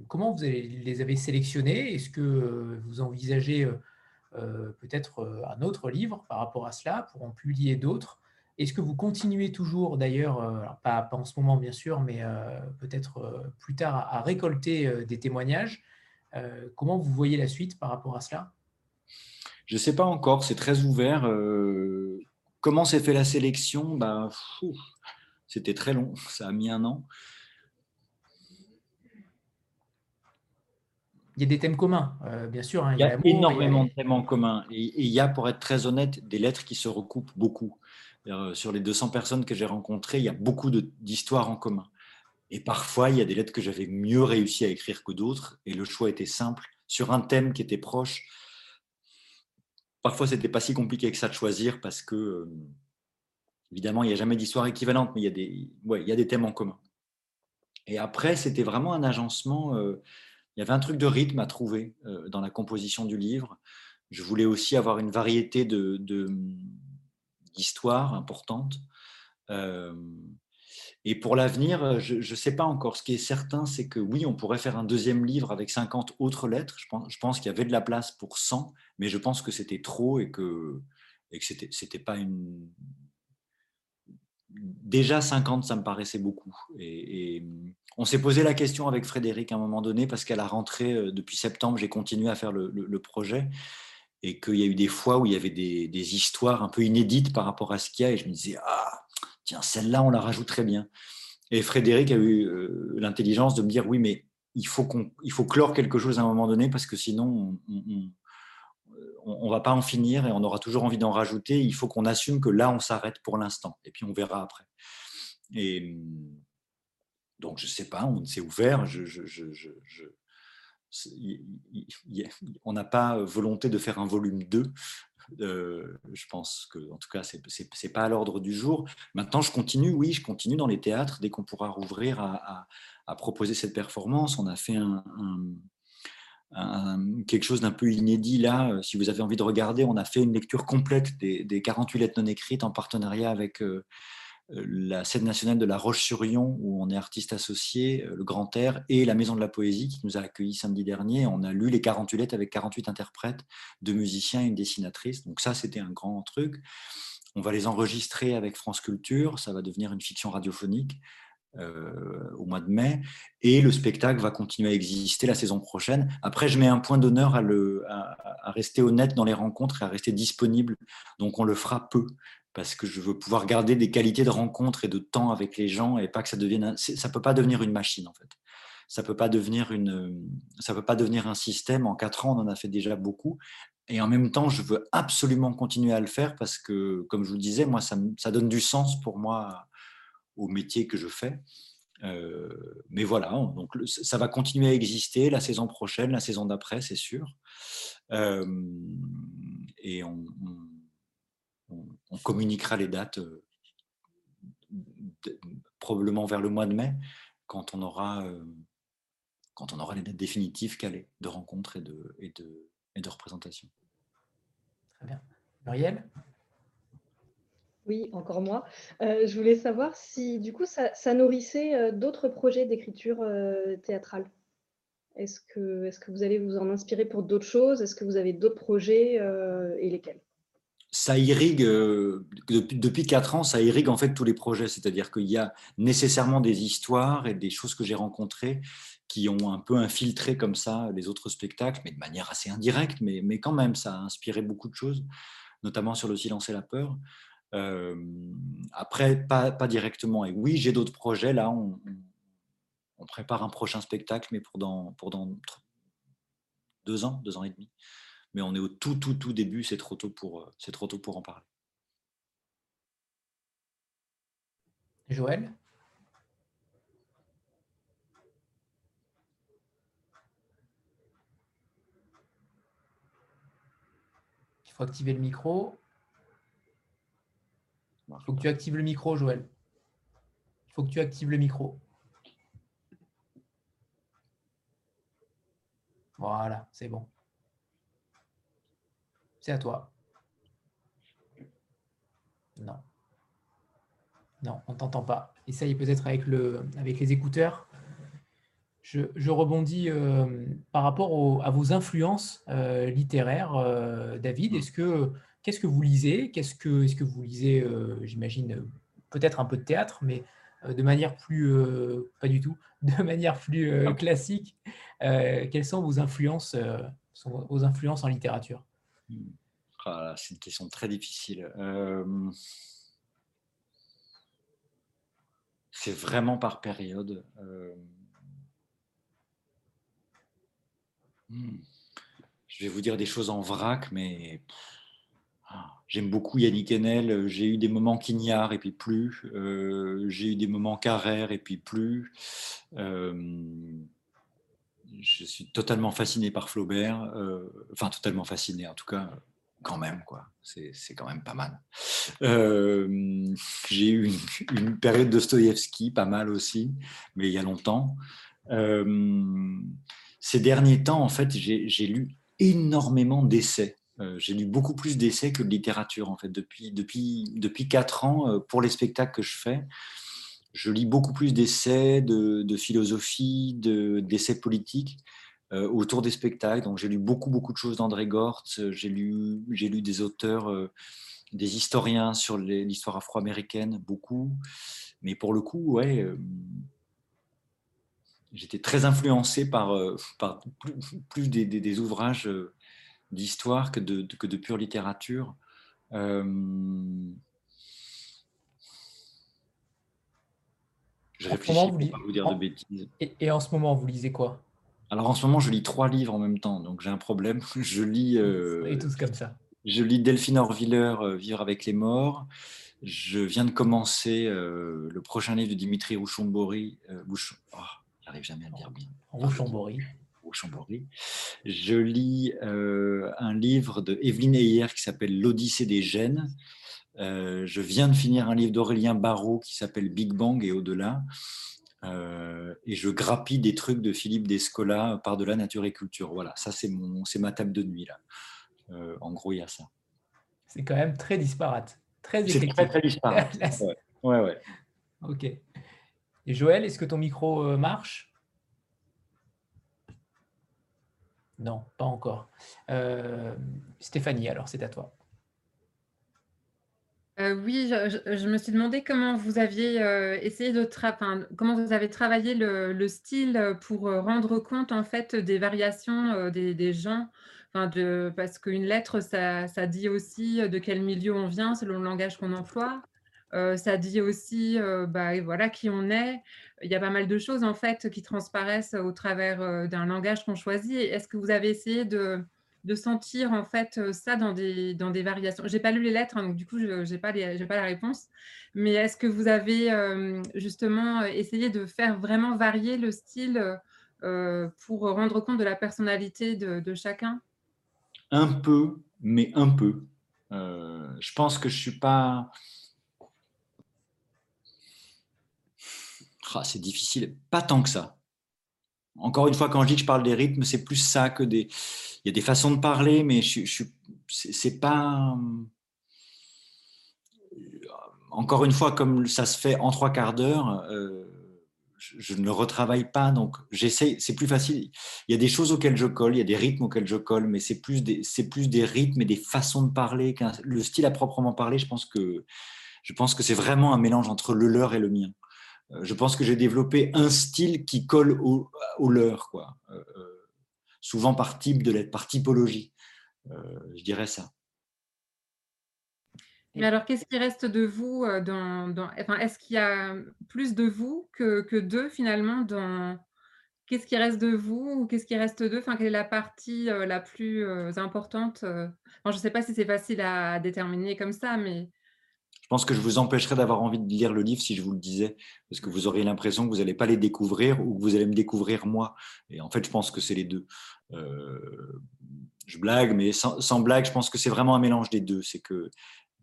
comment vous les avez sélectionnés? Est-ce que vous envisagez euh, peut-être euh, un autre livre par rapport à cela, pour en publier d'autres. Est-ce que vous continuez toujours, d'ailleurs, euh, pas, en ce moment bien sûr, mais peut-être plus tard, à, récolter des témoignages Comment vous voyez la suite par rapport à cela? Je ne sais pas encore, c'est très ouvert. comment s'est fait la sélection? Bah, C'était très long, ça a mis un an. Il y a des thèmes communs, euh, bien sûr. Hein, il y a, énormément de thèmes en commun. Et, il y a, pour être très honnête, des lettres qui se recoupent beaucoup. Euh, sur les 200 personnes que j'ai rencontrées, il y a beaucoup d'histoires en commun. Et parfois, il y a des lettres que j'avais mieux réussi à écrire que d'autres. Et le choix était simple. Sur un thème qui était proche, parfois, c'était pas si compliqué que ça de choisir parce que, euh, évidemment, il n'y a jamais d'histoire équivalente, mais il y, a des, ouais, il y a des thèmes en commun. Et après, c'était vraiment un agencement il y avait un truc de rythme à trouver euh, dans la composition du livre. Je voulais aussi avoir une variété de, d'histoires importantes. Euh, et pour l'avenir, je ne sais pas encore. Ce qui est certain, c'est que oui, on pourrait faire un deuxième livre avec 50 autres lettres. Je pense, je pense qu'il y avait de la place pour 100, mais je pense que c'était trop et que, et que c'était, c'était pas une. Déjà 50, ça me paraissait beaucoup. et on s'est posé la question avec Frédéric à un moment donné, parce qu'à la rentrée, euh, depuis septembre, j'ai continué à faire le, projet, et qu'il y a eu des fois où il y avait des, histoires un peu inédites par rapport à ce qu'il y a, et je me disais, ah, tiens, celle-là, on la rajoute très bien. Et Frédéric a eu euh, l'intelligence de me dire, oui, mais il faut, qu'on, il faut clore quelque chose à un moment donné, parce que sinon, on ne va pas en finir et on aura toujours envie d'en rajouter. Il faut qu'on assume que là, on s'arrête pour l'instant, et puis on verra après. Et donc, je ne sais pas, on s'est ouvert. on n'a pas volonté de faire un volume 2. Euh, je pense que, en tout cas, ce n'est pas à l'ordre du jour. Maintenant, je continue, oui, je continue dans les théâtres dès qu'on pourra rouvrir à, proposer cette performance. On a fait quelque chose d'un peu inédit là. Si vous avez envie de regarder, on a fait une lecture complète des, 48 lettres non écrites en partenariat avec euh, euh, la scène nationale de La Roche-sur-Yon, où on est artiste associé, euh, le Grand Air, et la Maison de la Poésie, qui nous a accueillis samedi dernier. On a lu les 48 lettres avec 48 interprètes, deux musiciens et une dessinatrice. Donc ça, c'était un grand truc. On va les enregistrer avec France Culture, ça va devenir une fiction radiophonique. Euh, au mois de mai et le spectacle va continuer à exister la saison prochaine. Après, je mets un point d'honneur à, rester honnête dans les rencontres et à rester disponible. Donc, on le fera peu parce que je veux pouvoir garder des qualités de rencontre et de temps avec les gens et pas que ça devienne ça peut pas devenir une machine en fait ça peut pas devenir une ça peut pas devenir un système en quatre ans on en a fait déjà beaucoup et en même temps je veux absolument continuer à le faire parce que comme je vous disais moi ça donne du sens pour moi au métier que je fais mais voilà, donc ça va continuer à exister la saison prochaine, la saison d'après, c'est sûr. et on, communiquera les dates probablement vers le mois de mai, quand on aura, quand on aura les dates définitives calées de rencontres et de, et de, et de représentation. Très bien. Muriel? Oui, encore moi. je voulais savoir si du coup ça, nourrissait d'autres projets d'écriture théâtrale. Est-ce que, est que vous allez vous en inspirer pour d'autres choses? Est-ce que vous avez d'autres projets et lesquels? Ça irrigue, depuis, depuis quatre ans, ça irrigue en fait tous les projets. C'est-à-dire qu'il y a nécessairement des histoires et des choses que j'ai rencontrées qui ont un peu infiltré comme ça les autres spectacles, mais de manière assez indirecte, mais, mais quand même, ça a inspiré beaucoup de choses, notamment sur le silence et la peur. Après, pas, directement. Et oui, j'ai d'autres projets. Là, on, on, prépare un prochain spectacle, mais pour dans, pour dans deux ans, deux ans et demi mais on est au tout, tout, tout début, c'est trop tôt pour, euh, c'est trop tôt pour en parler. Joël? Il faut activer le micro. Il faut que tu actives le micro, Joël. Il faut que tu actives le micro. Voilà, c'est bon. C'est à toi. Non. Non, on ne t'entend pas. Essaye peut-être avec, le, avec les écouteurs. Je, rebondis euh, par rapport à vos influences euh, littéraires, euh, David. Est-ce que qu'est-ce que vous lisez? Qu'est-ce que est-ce que vous lisez J'imagine peut-être un peu de théâtre, mais de manière plus pas du tout, de manière plus classique. quelles sont vos influences, sont vos influences en littérature? Ah, c'est une question très difficile. c'est vraiment par période. Hmm. Je vais vous dire des choses en vrac, mais ah, j'aime beaucoup Yannick Enel. J'ai eu des moments quignards et puis plus. j'ai eu des moments carrères et puis plus. je suis totalement fasciné par Flaubert. enfin, totalement fasciné, en tout cas quand même, quoi. C'est quand même pas mal. Euh, j'ai eu une, période de Stoïevski, pas mal aussi, mais il y a longtemps. Euh, ces derniers temps, en fait, j'ai lu énormément d'essais. Euh, j'ai lu beaucoup plus d'essais que de littérature, en fait, depuis, depuis, depuis quatre ans, pour les spectacles que je fais. Je lis beaucoup plus d'essais, de, de philosophie, d'essais politiques euh, autour des spectacles. Donc j'ai lu beaucoup beaucoup de choses d'André Gortz, euh, j'ai lu j'ai lu des auteurs, euh, des historiens sur l'histoire afro-américaine, beaucoup. Mais pour le coup, ouais, j'étais très influencé par, par plus, des, des, ouvrages d'histoire que de, que de pure littérature. je réfléchis pour pas vous dire de bêtises. et en ce moment, vous lisez quoi? Alors en ce moment, je lis trois livres en même temps, donc j'ai un problème. Je lis. Euh, tous comme ça. Je lis Delphine Orviller, euh, Vivre avec les morts. Je viens de commencer euh, le prochain livre de Dimitri Rouchambori. Euh, oh, J'arrive jamais à le dire bien. Rouchambori. Je lis un livre de Evelyne Heyer qui s'appelle L'Odyssée des gènes. je viens de finir un livre d'Aurélien Barrault qui s'appelle Big Bang et au-delà. Et je grappille des trucs de Philippe Descola par de la nature et culture. Voilà, ça c'est ma table de nuit là. En gros, il y a ça. C'est quand même très disparate, très C'est très très disparate. ouais. ouais, Ok. Et Joël, est-ce que ton micro marche Non, pas encore. Stéphanie, alors c'est à toi. Euh, oui, je, me suis demandé comment vous aviez euh, essayé de comment vous avez travaillé le, style pour euh, rendre compte en fait des variations des, gens. parce qu'une lettre, ça, dit aussi de quel milieu on vient selon le langage qu'on emploie. Ça dit aussi bah, voilà, qui on est. Il y a pas mal de choses en fait qui transparaissent au travers d'un langage qu'on choisit. Est-ce que vous avez essayé de, de sentir en fait ça dans des, dans des variations? J'ai pas lu les lettres, hein, donc du coup, je n'ai pas, pas la réponse. Mais est-ce que vous avez justement essayé de faire vraiment varier le style pour rendre compte de la personnalité de, chacun? Un peu, mais un peu. je pense que je suis pas... c'est difficile, pas tant que ça. Encore une fois, quand je dis que je parle des rythmes, c'est plus ça que des. Il y a des façons de parler, mais je, je c'est pas. Encore une fois, comme ça se fait en trois quarts d'heure, euh, je, ne le retravaille pas, donc j'essaie. C'est plus facile. Il y a des choses auxquelles je colle, il y a des rythmes auxquels je colle, mais c'est plus des, c'est plus des rythmes et des façons de parler. Le style à proprement parler, je pense que je pense que c'est vraiment un mélange entre le leur et le mien. Euh, je pense que j'ai développé un style qui colle au, leur, quoi. Euh, euh, souvent par type de lettre, par typologie. je dirais ça. Mais alors, qu'est-ce qui reste de vous dans, enfin, Est-ce qu'il y a plus de vous que, que d'eux finalement dans Qu'est-ce qui reste de vous ou qu'est-ce qui reste d'eux? Enfin, Quelle est la partie la plus importante Je ne sais pas si c'est facile à déterminer comme ça, mais je pense que je vous empêcherais d'avoir envie de lire le livre si je vous le disais, parce que vous auriez l'impression que vous n'allez pas les découvrir ou que vous allez me découvrir moi. Et en fait, je pense que c'est les deux. Euh, je blague, mais sans, blague, je pense que c'est vraiment un mélange des deux. C'est que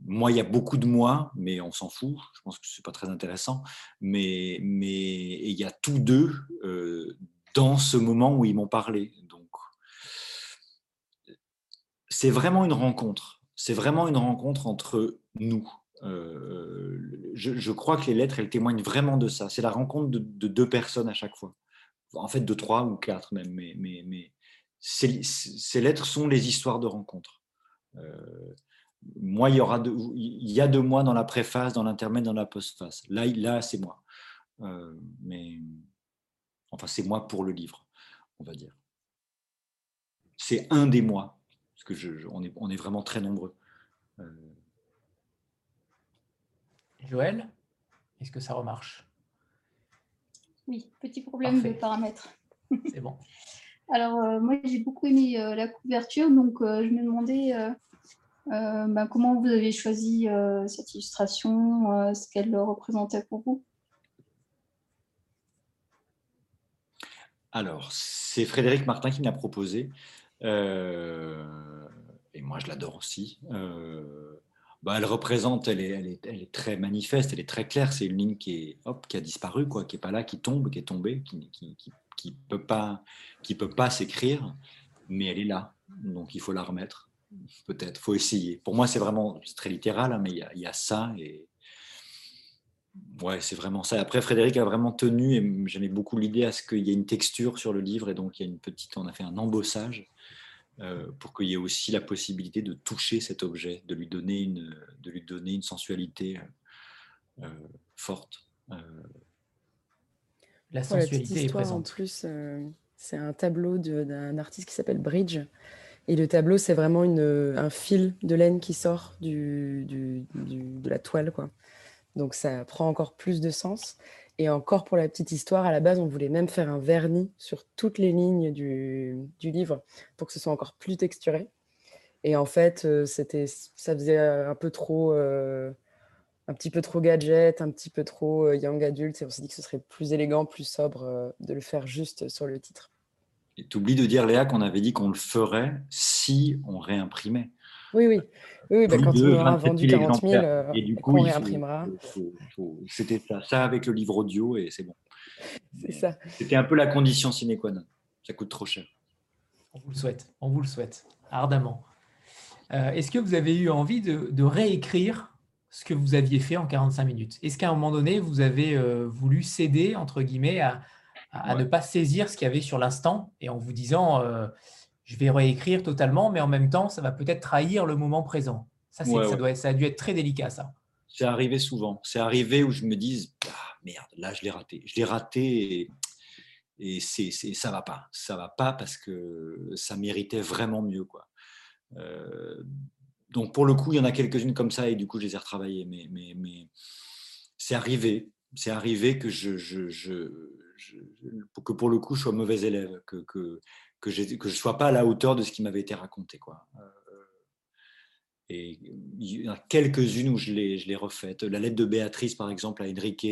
moi, il y a beaucoup de moi, mais on s'en fout. Je pense que ce n'est pas très intéressant. Mais, mais il y a tous deux euh, dans ce moment où ils m'ont parlé. Donc, c'est vraiment une rencontre. C'est vraiment une rencontre entre nous. Euh, je, crois que les lettres, elles témoignent vraiment de ça. C'est la rencontre de, deux personnes à chaque fois. En fait, de trois ou quatre même. Mais, mais, ces, lettres sont les histoires de rencontres. Euh, moi, il y, aura il y a de moi dans la préface, dans l'intermède, dans la postface. Là, là c'est moi. Euh, mais enfin, c'est moi pour le livre, on va dire. C'est un des mois, parce que on, est, on, est, vraiment très nombreux. Joël, est-ce que ça remarche? Oui, petit problème de paramètres. C'est bon. Alors, euh, moi, j'ai beaucoup aimé euh, la couverture, donc euh, je me demandais bah, comment vous avez choisi cette illustration, ce qu'elle représentait pour vous? Alors, c'est Frédéric Martin qui me l'a proposé. et moi, je l'adore aussi. Bah, elle représente, elle est, très manifeste, elle est très claire. C'est une ligne qui, est, hop, qui a disparu, quoi, qui n'est pas là, qui tombe, qui est tombée, qui ne peut pas, qui peut pas s'écrire, mais elle est là. Donc il faut la remettre, peut-être, faut essayer. Pour moi, c'est vraiment très littéral, hein, mais il y, a, ça. Et... C'est vraiment ça. Après, Frédéric a vraiment tenu, et j'aimais beaucoup l'idée à ce qu'il y ait une texture sur le livre, et donc il y a une petite, on a fait un embossage euh, pour qu'il y ait aussi la possibilité de toucher cet objet, de lui donner une, de lui donner une sensualité euh, forte. Euh. La sensualité est présente. En plus, c'est un tableau d'un artiste qui s'appelle Bridge. Et le tableau, c'est vraiment une, un fil de laine qui sort du, du, de la toile. Quoi. Donc ça prend encore plus de sens. Et encore pour la petite histoire, à la base, on voulait même faire un vernis sur toutes les lignes du, livre pour que ce soit encore plus texturé. Et en fait, euh, c'était, ça faisait euh, un peu trop, euh, un petit peu trop gadget, un petit peu trop young adult. Et on s'est dit que ce serait plus élégant, plus sobre de le faire juste sur le titre. Et tu oublies de dire, Léa, qu'on avait dit qu'on le ferait si on réimprimait. Oui, oui. oui bah, quand on aura vendu 40 000, euh, et du coup, on réimprimera. C'était ça. ça avec le livre audio et c'est bon. C'est ça. C'était un peu la condition sine qua non. Ça coûte trop cher. On vous le souhaite. On vous le souhaite ardemment. Euh, est-ce que vous avez eu envie de, réécrire ce que vous aviez fait en 45 minutes? Est-ce qu'à un moment donné, vous avez euh, voulu céder, entre guillemets, à, à ne pas saisir ce qu'il y avait sur l'instant et en vous disant je vais réécrire totalement, mais en même temps, ça va peut-être trahir le moment présent. Ça, ça, Doit ça a dû être très délicat, ça. C'est arrivé souvent. C'est arrivé où je me dis, ah, merde, là, je l'ai raté. Je l'ai raté et, et c'est, ça va pas. Ça va pas parce que ça méritait vraiment mieux. Quoi. Euh, donc, pour le coup, il y en a quelques-unes comme ça et du coup, je les ai retravaillées. Mais, mais, mais c'est arrivé. C'est arrivé que je, je, je, que pour le coup, je sois mauvais élève, que, que, que, je ne sois pas à la hauteur de ce qui m'avait été raconté. Quoi. Et il y en a quelques-unes où je l'ai refaite. La lettre de Béatrice, par exemple, à Enrique,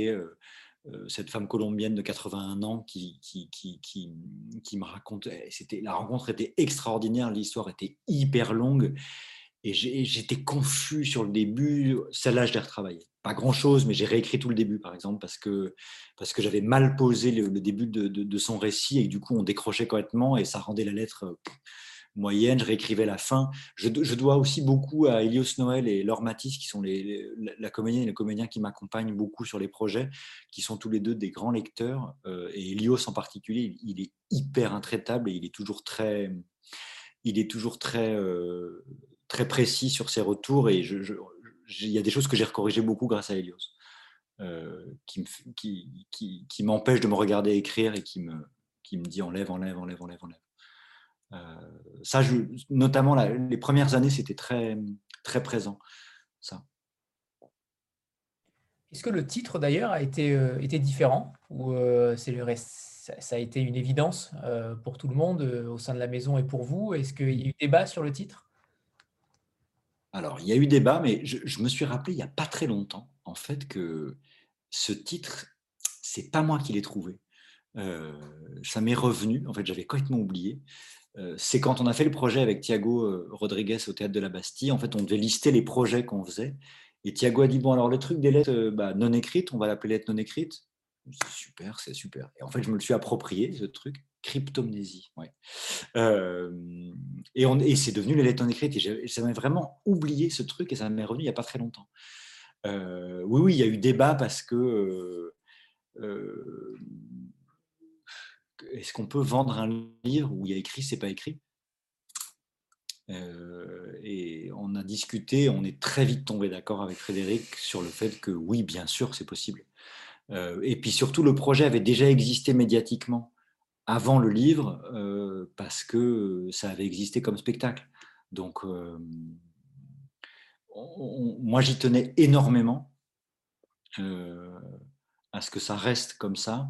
cette femme colombienne de 81 ans qui, qui, qui, qui me raconte, la rencontre était extraordinaire, l'histoire était hyper longue. Et j'étais confus sur le début. Celle-là, je l'ai retravaillée. Pas grand-chose, mais j'ai réécrit tout le début, par exemple, parce que, parce que j'avais mal posé le, début de, de, son récit et du coup, on décrochait complètement et ça rendait la lettre moyenne. Je réécrivais la fin. Je, dois aussi beaucoup à Elios Noël et Laure Matisse, qui sont les, la comédienne et les comédiens qui m'accompagnent beaucoup sur les projets, qui sont tous les deux des grands lecteurs. Euh, et Elios en particulier, il, est hyper intraitable et il est toujours très. Il est toujours très. Euh, très précis sur ses retours et il y a des choses que j'ai recorrigées beaucoup grâce à Helios, euh, qui, m'empêche de me regarder écrire et qui me, qui dit enlève, enlève, enlève, enlève, enlève. Euh, ça, notamment les premières années, c'était très, présent. Est-ce que le titre d'ailleurs a été, euh, différent ou ça a été une évidence pour tout le monde au sein de la maison et pour vous? Est-ce qu'il y a eu débat sur le titre? Alors, il y a eu débat, mais je, me suis rappelé il n'y a pas très longtemps, en fait, que ce titre, c'est pas moi qui l'ai trouvé. Euh, ça m'est revenu, en fait, j'avais complètement oublié. Euh, c'est quand on a fait le projet avec Thiago euh, Rodriguez au Théâtre de la Bastille, en fait, on devait lister les projets qu'on faisait. Et Thiago a dit, bon, alors le truc des lettres bah, non écrites, on va l'appeler lettres non écrites. Super, c'est super. Et en fait, je me le suis approprié, ce truc. Cryptomnésie, ouais. et, on, et c'est devenu les lettres non écrites. Et j'avais vraiment oublié ce truc et ça m'est revenu il n'y a pas très longtemps. oui, oui, il y a eu débat parce que est-ce qu'on peut vendre un livre où il y a écrit, c'est pas écrit? Et on a discuté, on est très vite tombé d'accord avec Frédéric sur le fait que oui, bien sûr, c'est possible. et puis surtout, le projet avait déjà existé médiatiquement avant le livre euh, parce que ça avait existé comme spectacle. Donc, euh, moi, j'y tenais énormément euh, à ce que ça reste comme ça.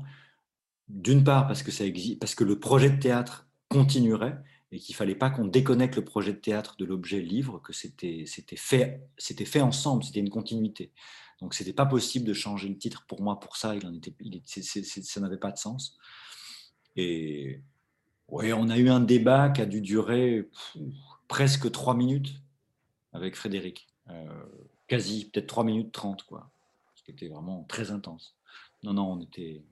D'une part, parce que, le projet de théâtre continuerait et qu'il fallait pas qu'on déconnecte le projet de théâtre de l'objet livre, que c'était fait, ensemble, c'était une continuité. Donc, c'était pas possible de changer le titre pour moi pour ça. Il en était, ça n'avait pas de sens. Et ouais, on a eu un débat qui a dû durer presque trois minutes avec Frédéric. Euh, quasi, peut-être trois minutes trente, quoi. Ce qui était vraiment très intense. Non, non, on était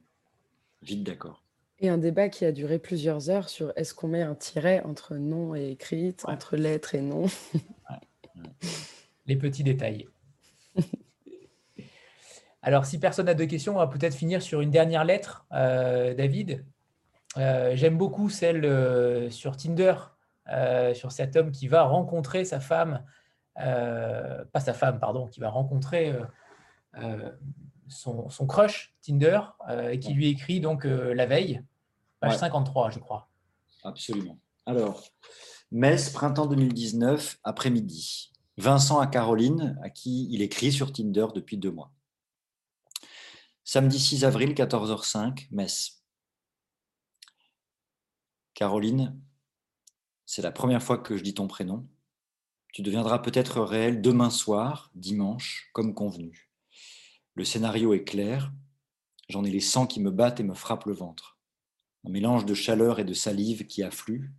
vite d'accord. Et un débat qui a duré plusieurs heures sur est-ce qu'on met un tiret entre nom et écrite, entre lettres et nom. Les petits détails. Alors, si personne n'a de questions, on va peut-être finir sur une dernière lettre. Euh, David euh, j'aime beaucoup celle euh, sur Tinder, euh, sur cet homme qui va rencontrer sa femme, pas sa femme, pardon, qui va rencontrer son, son, crush Tinder et qui lui écrit donc la veille, page 53, je crois. Absolument. Alors, Metz, printemps 2019, après-midi. Vincent à Caroline, à qui il écrit sur Tinder depuis deux mois. Samedi 6 avril, 14h05, Metz. Caroline, c'est la première fois que je dis ton prénom. Tu deviendras peut-être réel demain soir, dimanche, comme convenu. Le scénario est clair. J'en ai les sangs qui me battent et me frappent le ventre. Un mélange de chaleur et de salive qui afflue.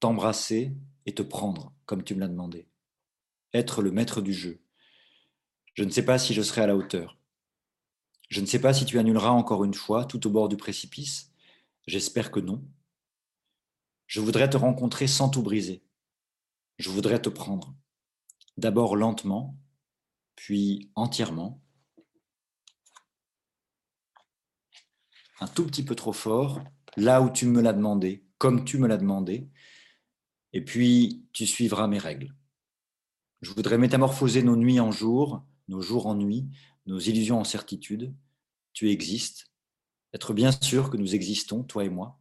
T'embrasser et te prendre, comme tu me l'as demandé. Être le maître du jeu. Je ne sais pas si je serai à la hauteur. Je ne sais pas si tu annuleras encore une fois, tout au bord du précipice. J'espère que non. Je voudrais te rencontrer sans tout briser. Je voudrais te prendre. D'abord lentement, puis entièrement. Un tout petit peu trop fort, là où tu me l'as demandé, comme tu me l'as demandé. Et puis, tu suivras mes règles. Je voudrais métamorphoser nos nuits en jours, nos jours en nuits, nos illusions en certitude. Tu existes. Être bien sûr que nous existons, toi et moi.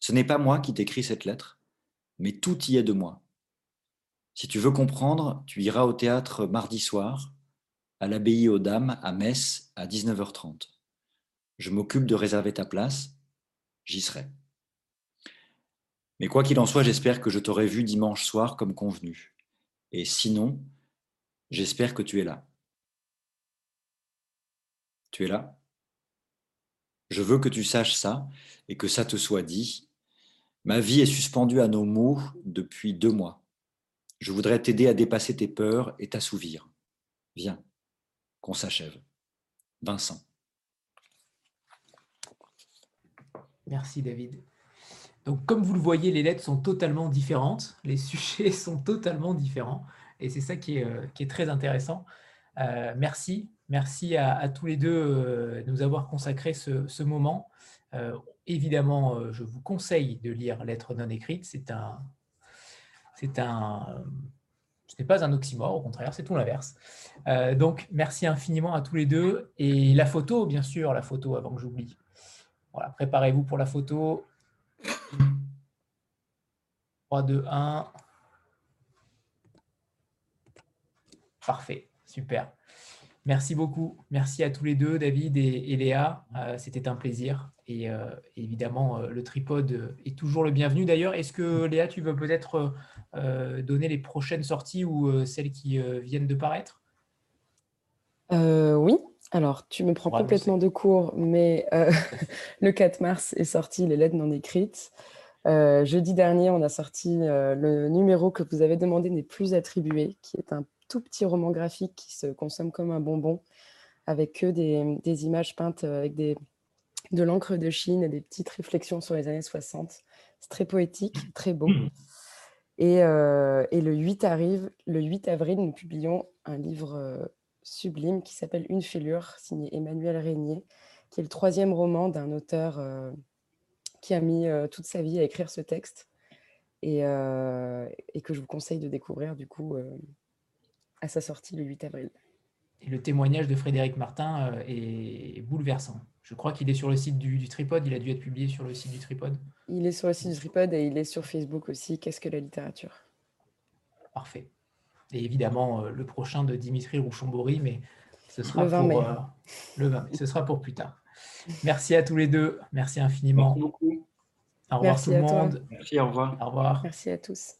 Ce n'est pas moi qui t'écris cette lettre, mais tout y est de moi. Si tu veux comprendre, tu iras au théâtre mardi soir, à l'abbaye aux Dames, à Metz, à 19h30. Je m'occupe de réserver ta place, j'y serai. Mais quoi qu'il en soit, j'espère que je t'aurai vu dimanche soir comme convenu. Et sinon, j'espère que tu es là. Tu es là? Je veux que tu saches ça et que ça te soit dit. Ma vie est suspendue à nos mots depuis deux mois. Je voudrais t'aider à dépasser tes peurs et t'assouvir. Viens, qu'on s'achève. Vincent. Merci David. Donc comme vous le voyez, les lettres sont totalement différentes, les sujets sont totalement différents, et c'est ça qui est, euh, très intéressant. Euh, merci, merci à, tous les deux euh, de nous avoir consacré ce, moment. Évidemment, je vous conseille de lire Lettres non écrites, c'est un... C'est un ce n'est pas un oxymore, au contraire, c'est tout l'inverse. donc, merci infiniment à tous les deux. Et la photo, bien sûr, la photo, avant que j'oublie. Voilà, préparez-vous pour la photo. 3, 2, 1. Parfait, super. Merci beaucoup. Merci à tous les deux, David et, Léa. Euh, c'était un plaisir. Et euh, évidemment, euh, le tripode est toujours le bienvenu. D'ailleurs, est-ce que Léa, tu veux peut-être donner les prochaines sorties ou celles qui viennent de paraître? Oui. Alors, tu me prends complètement de court, mais le 4 mars est sorti Les lettres non écrites. jeudi dernier, on a sorti le numéro que vous avez demandé n'est plus attribué, qui est un tout petit roman graphique qui se consomme comme un bonbon, avec que des, images peintes euh, avec des, de l'encre de Chine et des petites réflexions sur les années 60. C'est très poétique, très beau. Et, euh, et, le 8 arrive, le 8 avril, nous publions un livre euh, sublime qui s'appelle Une fêlure, signé Emmanuel Régnier, qui est le troisième roman d'un auteur qui a mis toute sa vie à écrire ce texte et, et, que je vous conseille de découvrir du coup à sa sortie le 8 avril. Et le témoignage de Frédéric Martin euh, est bouleversant. Je crois qu'il est sur le site du, Tripod, il a dû être publié sur le site du Tripod. Il est sur le site du Tripod et il est sur Facebook aussi. Qu'est-ce que la littérature? Parfait. Et évidemment, euh, le prochain de Dimitri Rouchambori, mais ce sera, pour, euh, le 20 ce sera pour plus tard. Merci à tous les deux. Merci infiniment. Merci beaucoup. Au revoir tout le monde. Merci, au revoir. Au revoir. Merci à tous.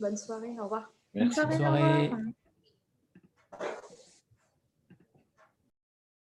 Bonne soirée, au revoir. Merci. Bonne soirée.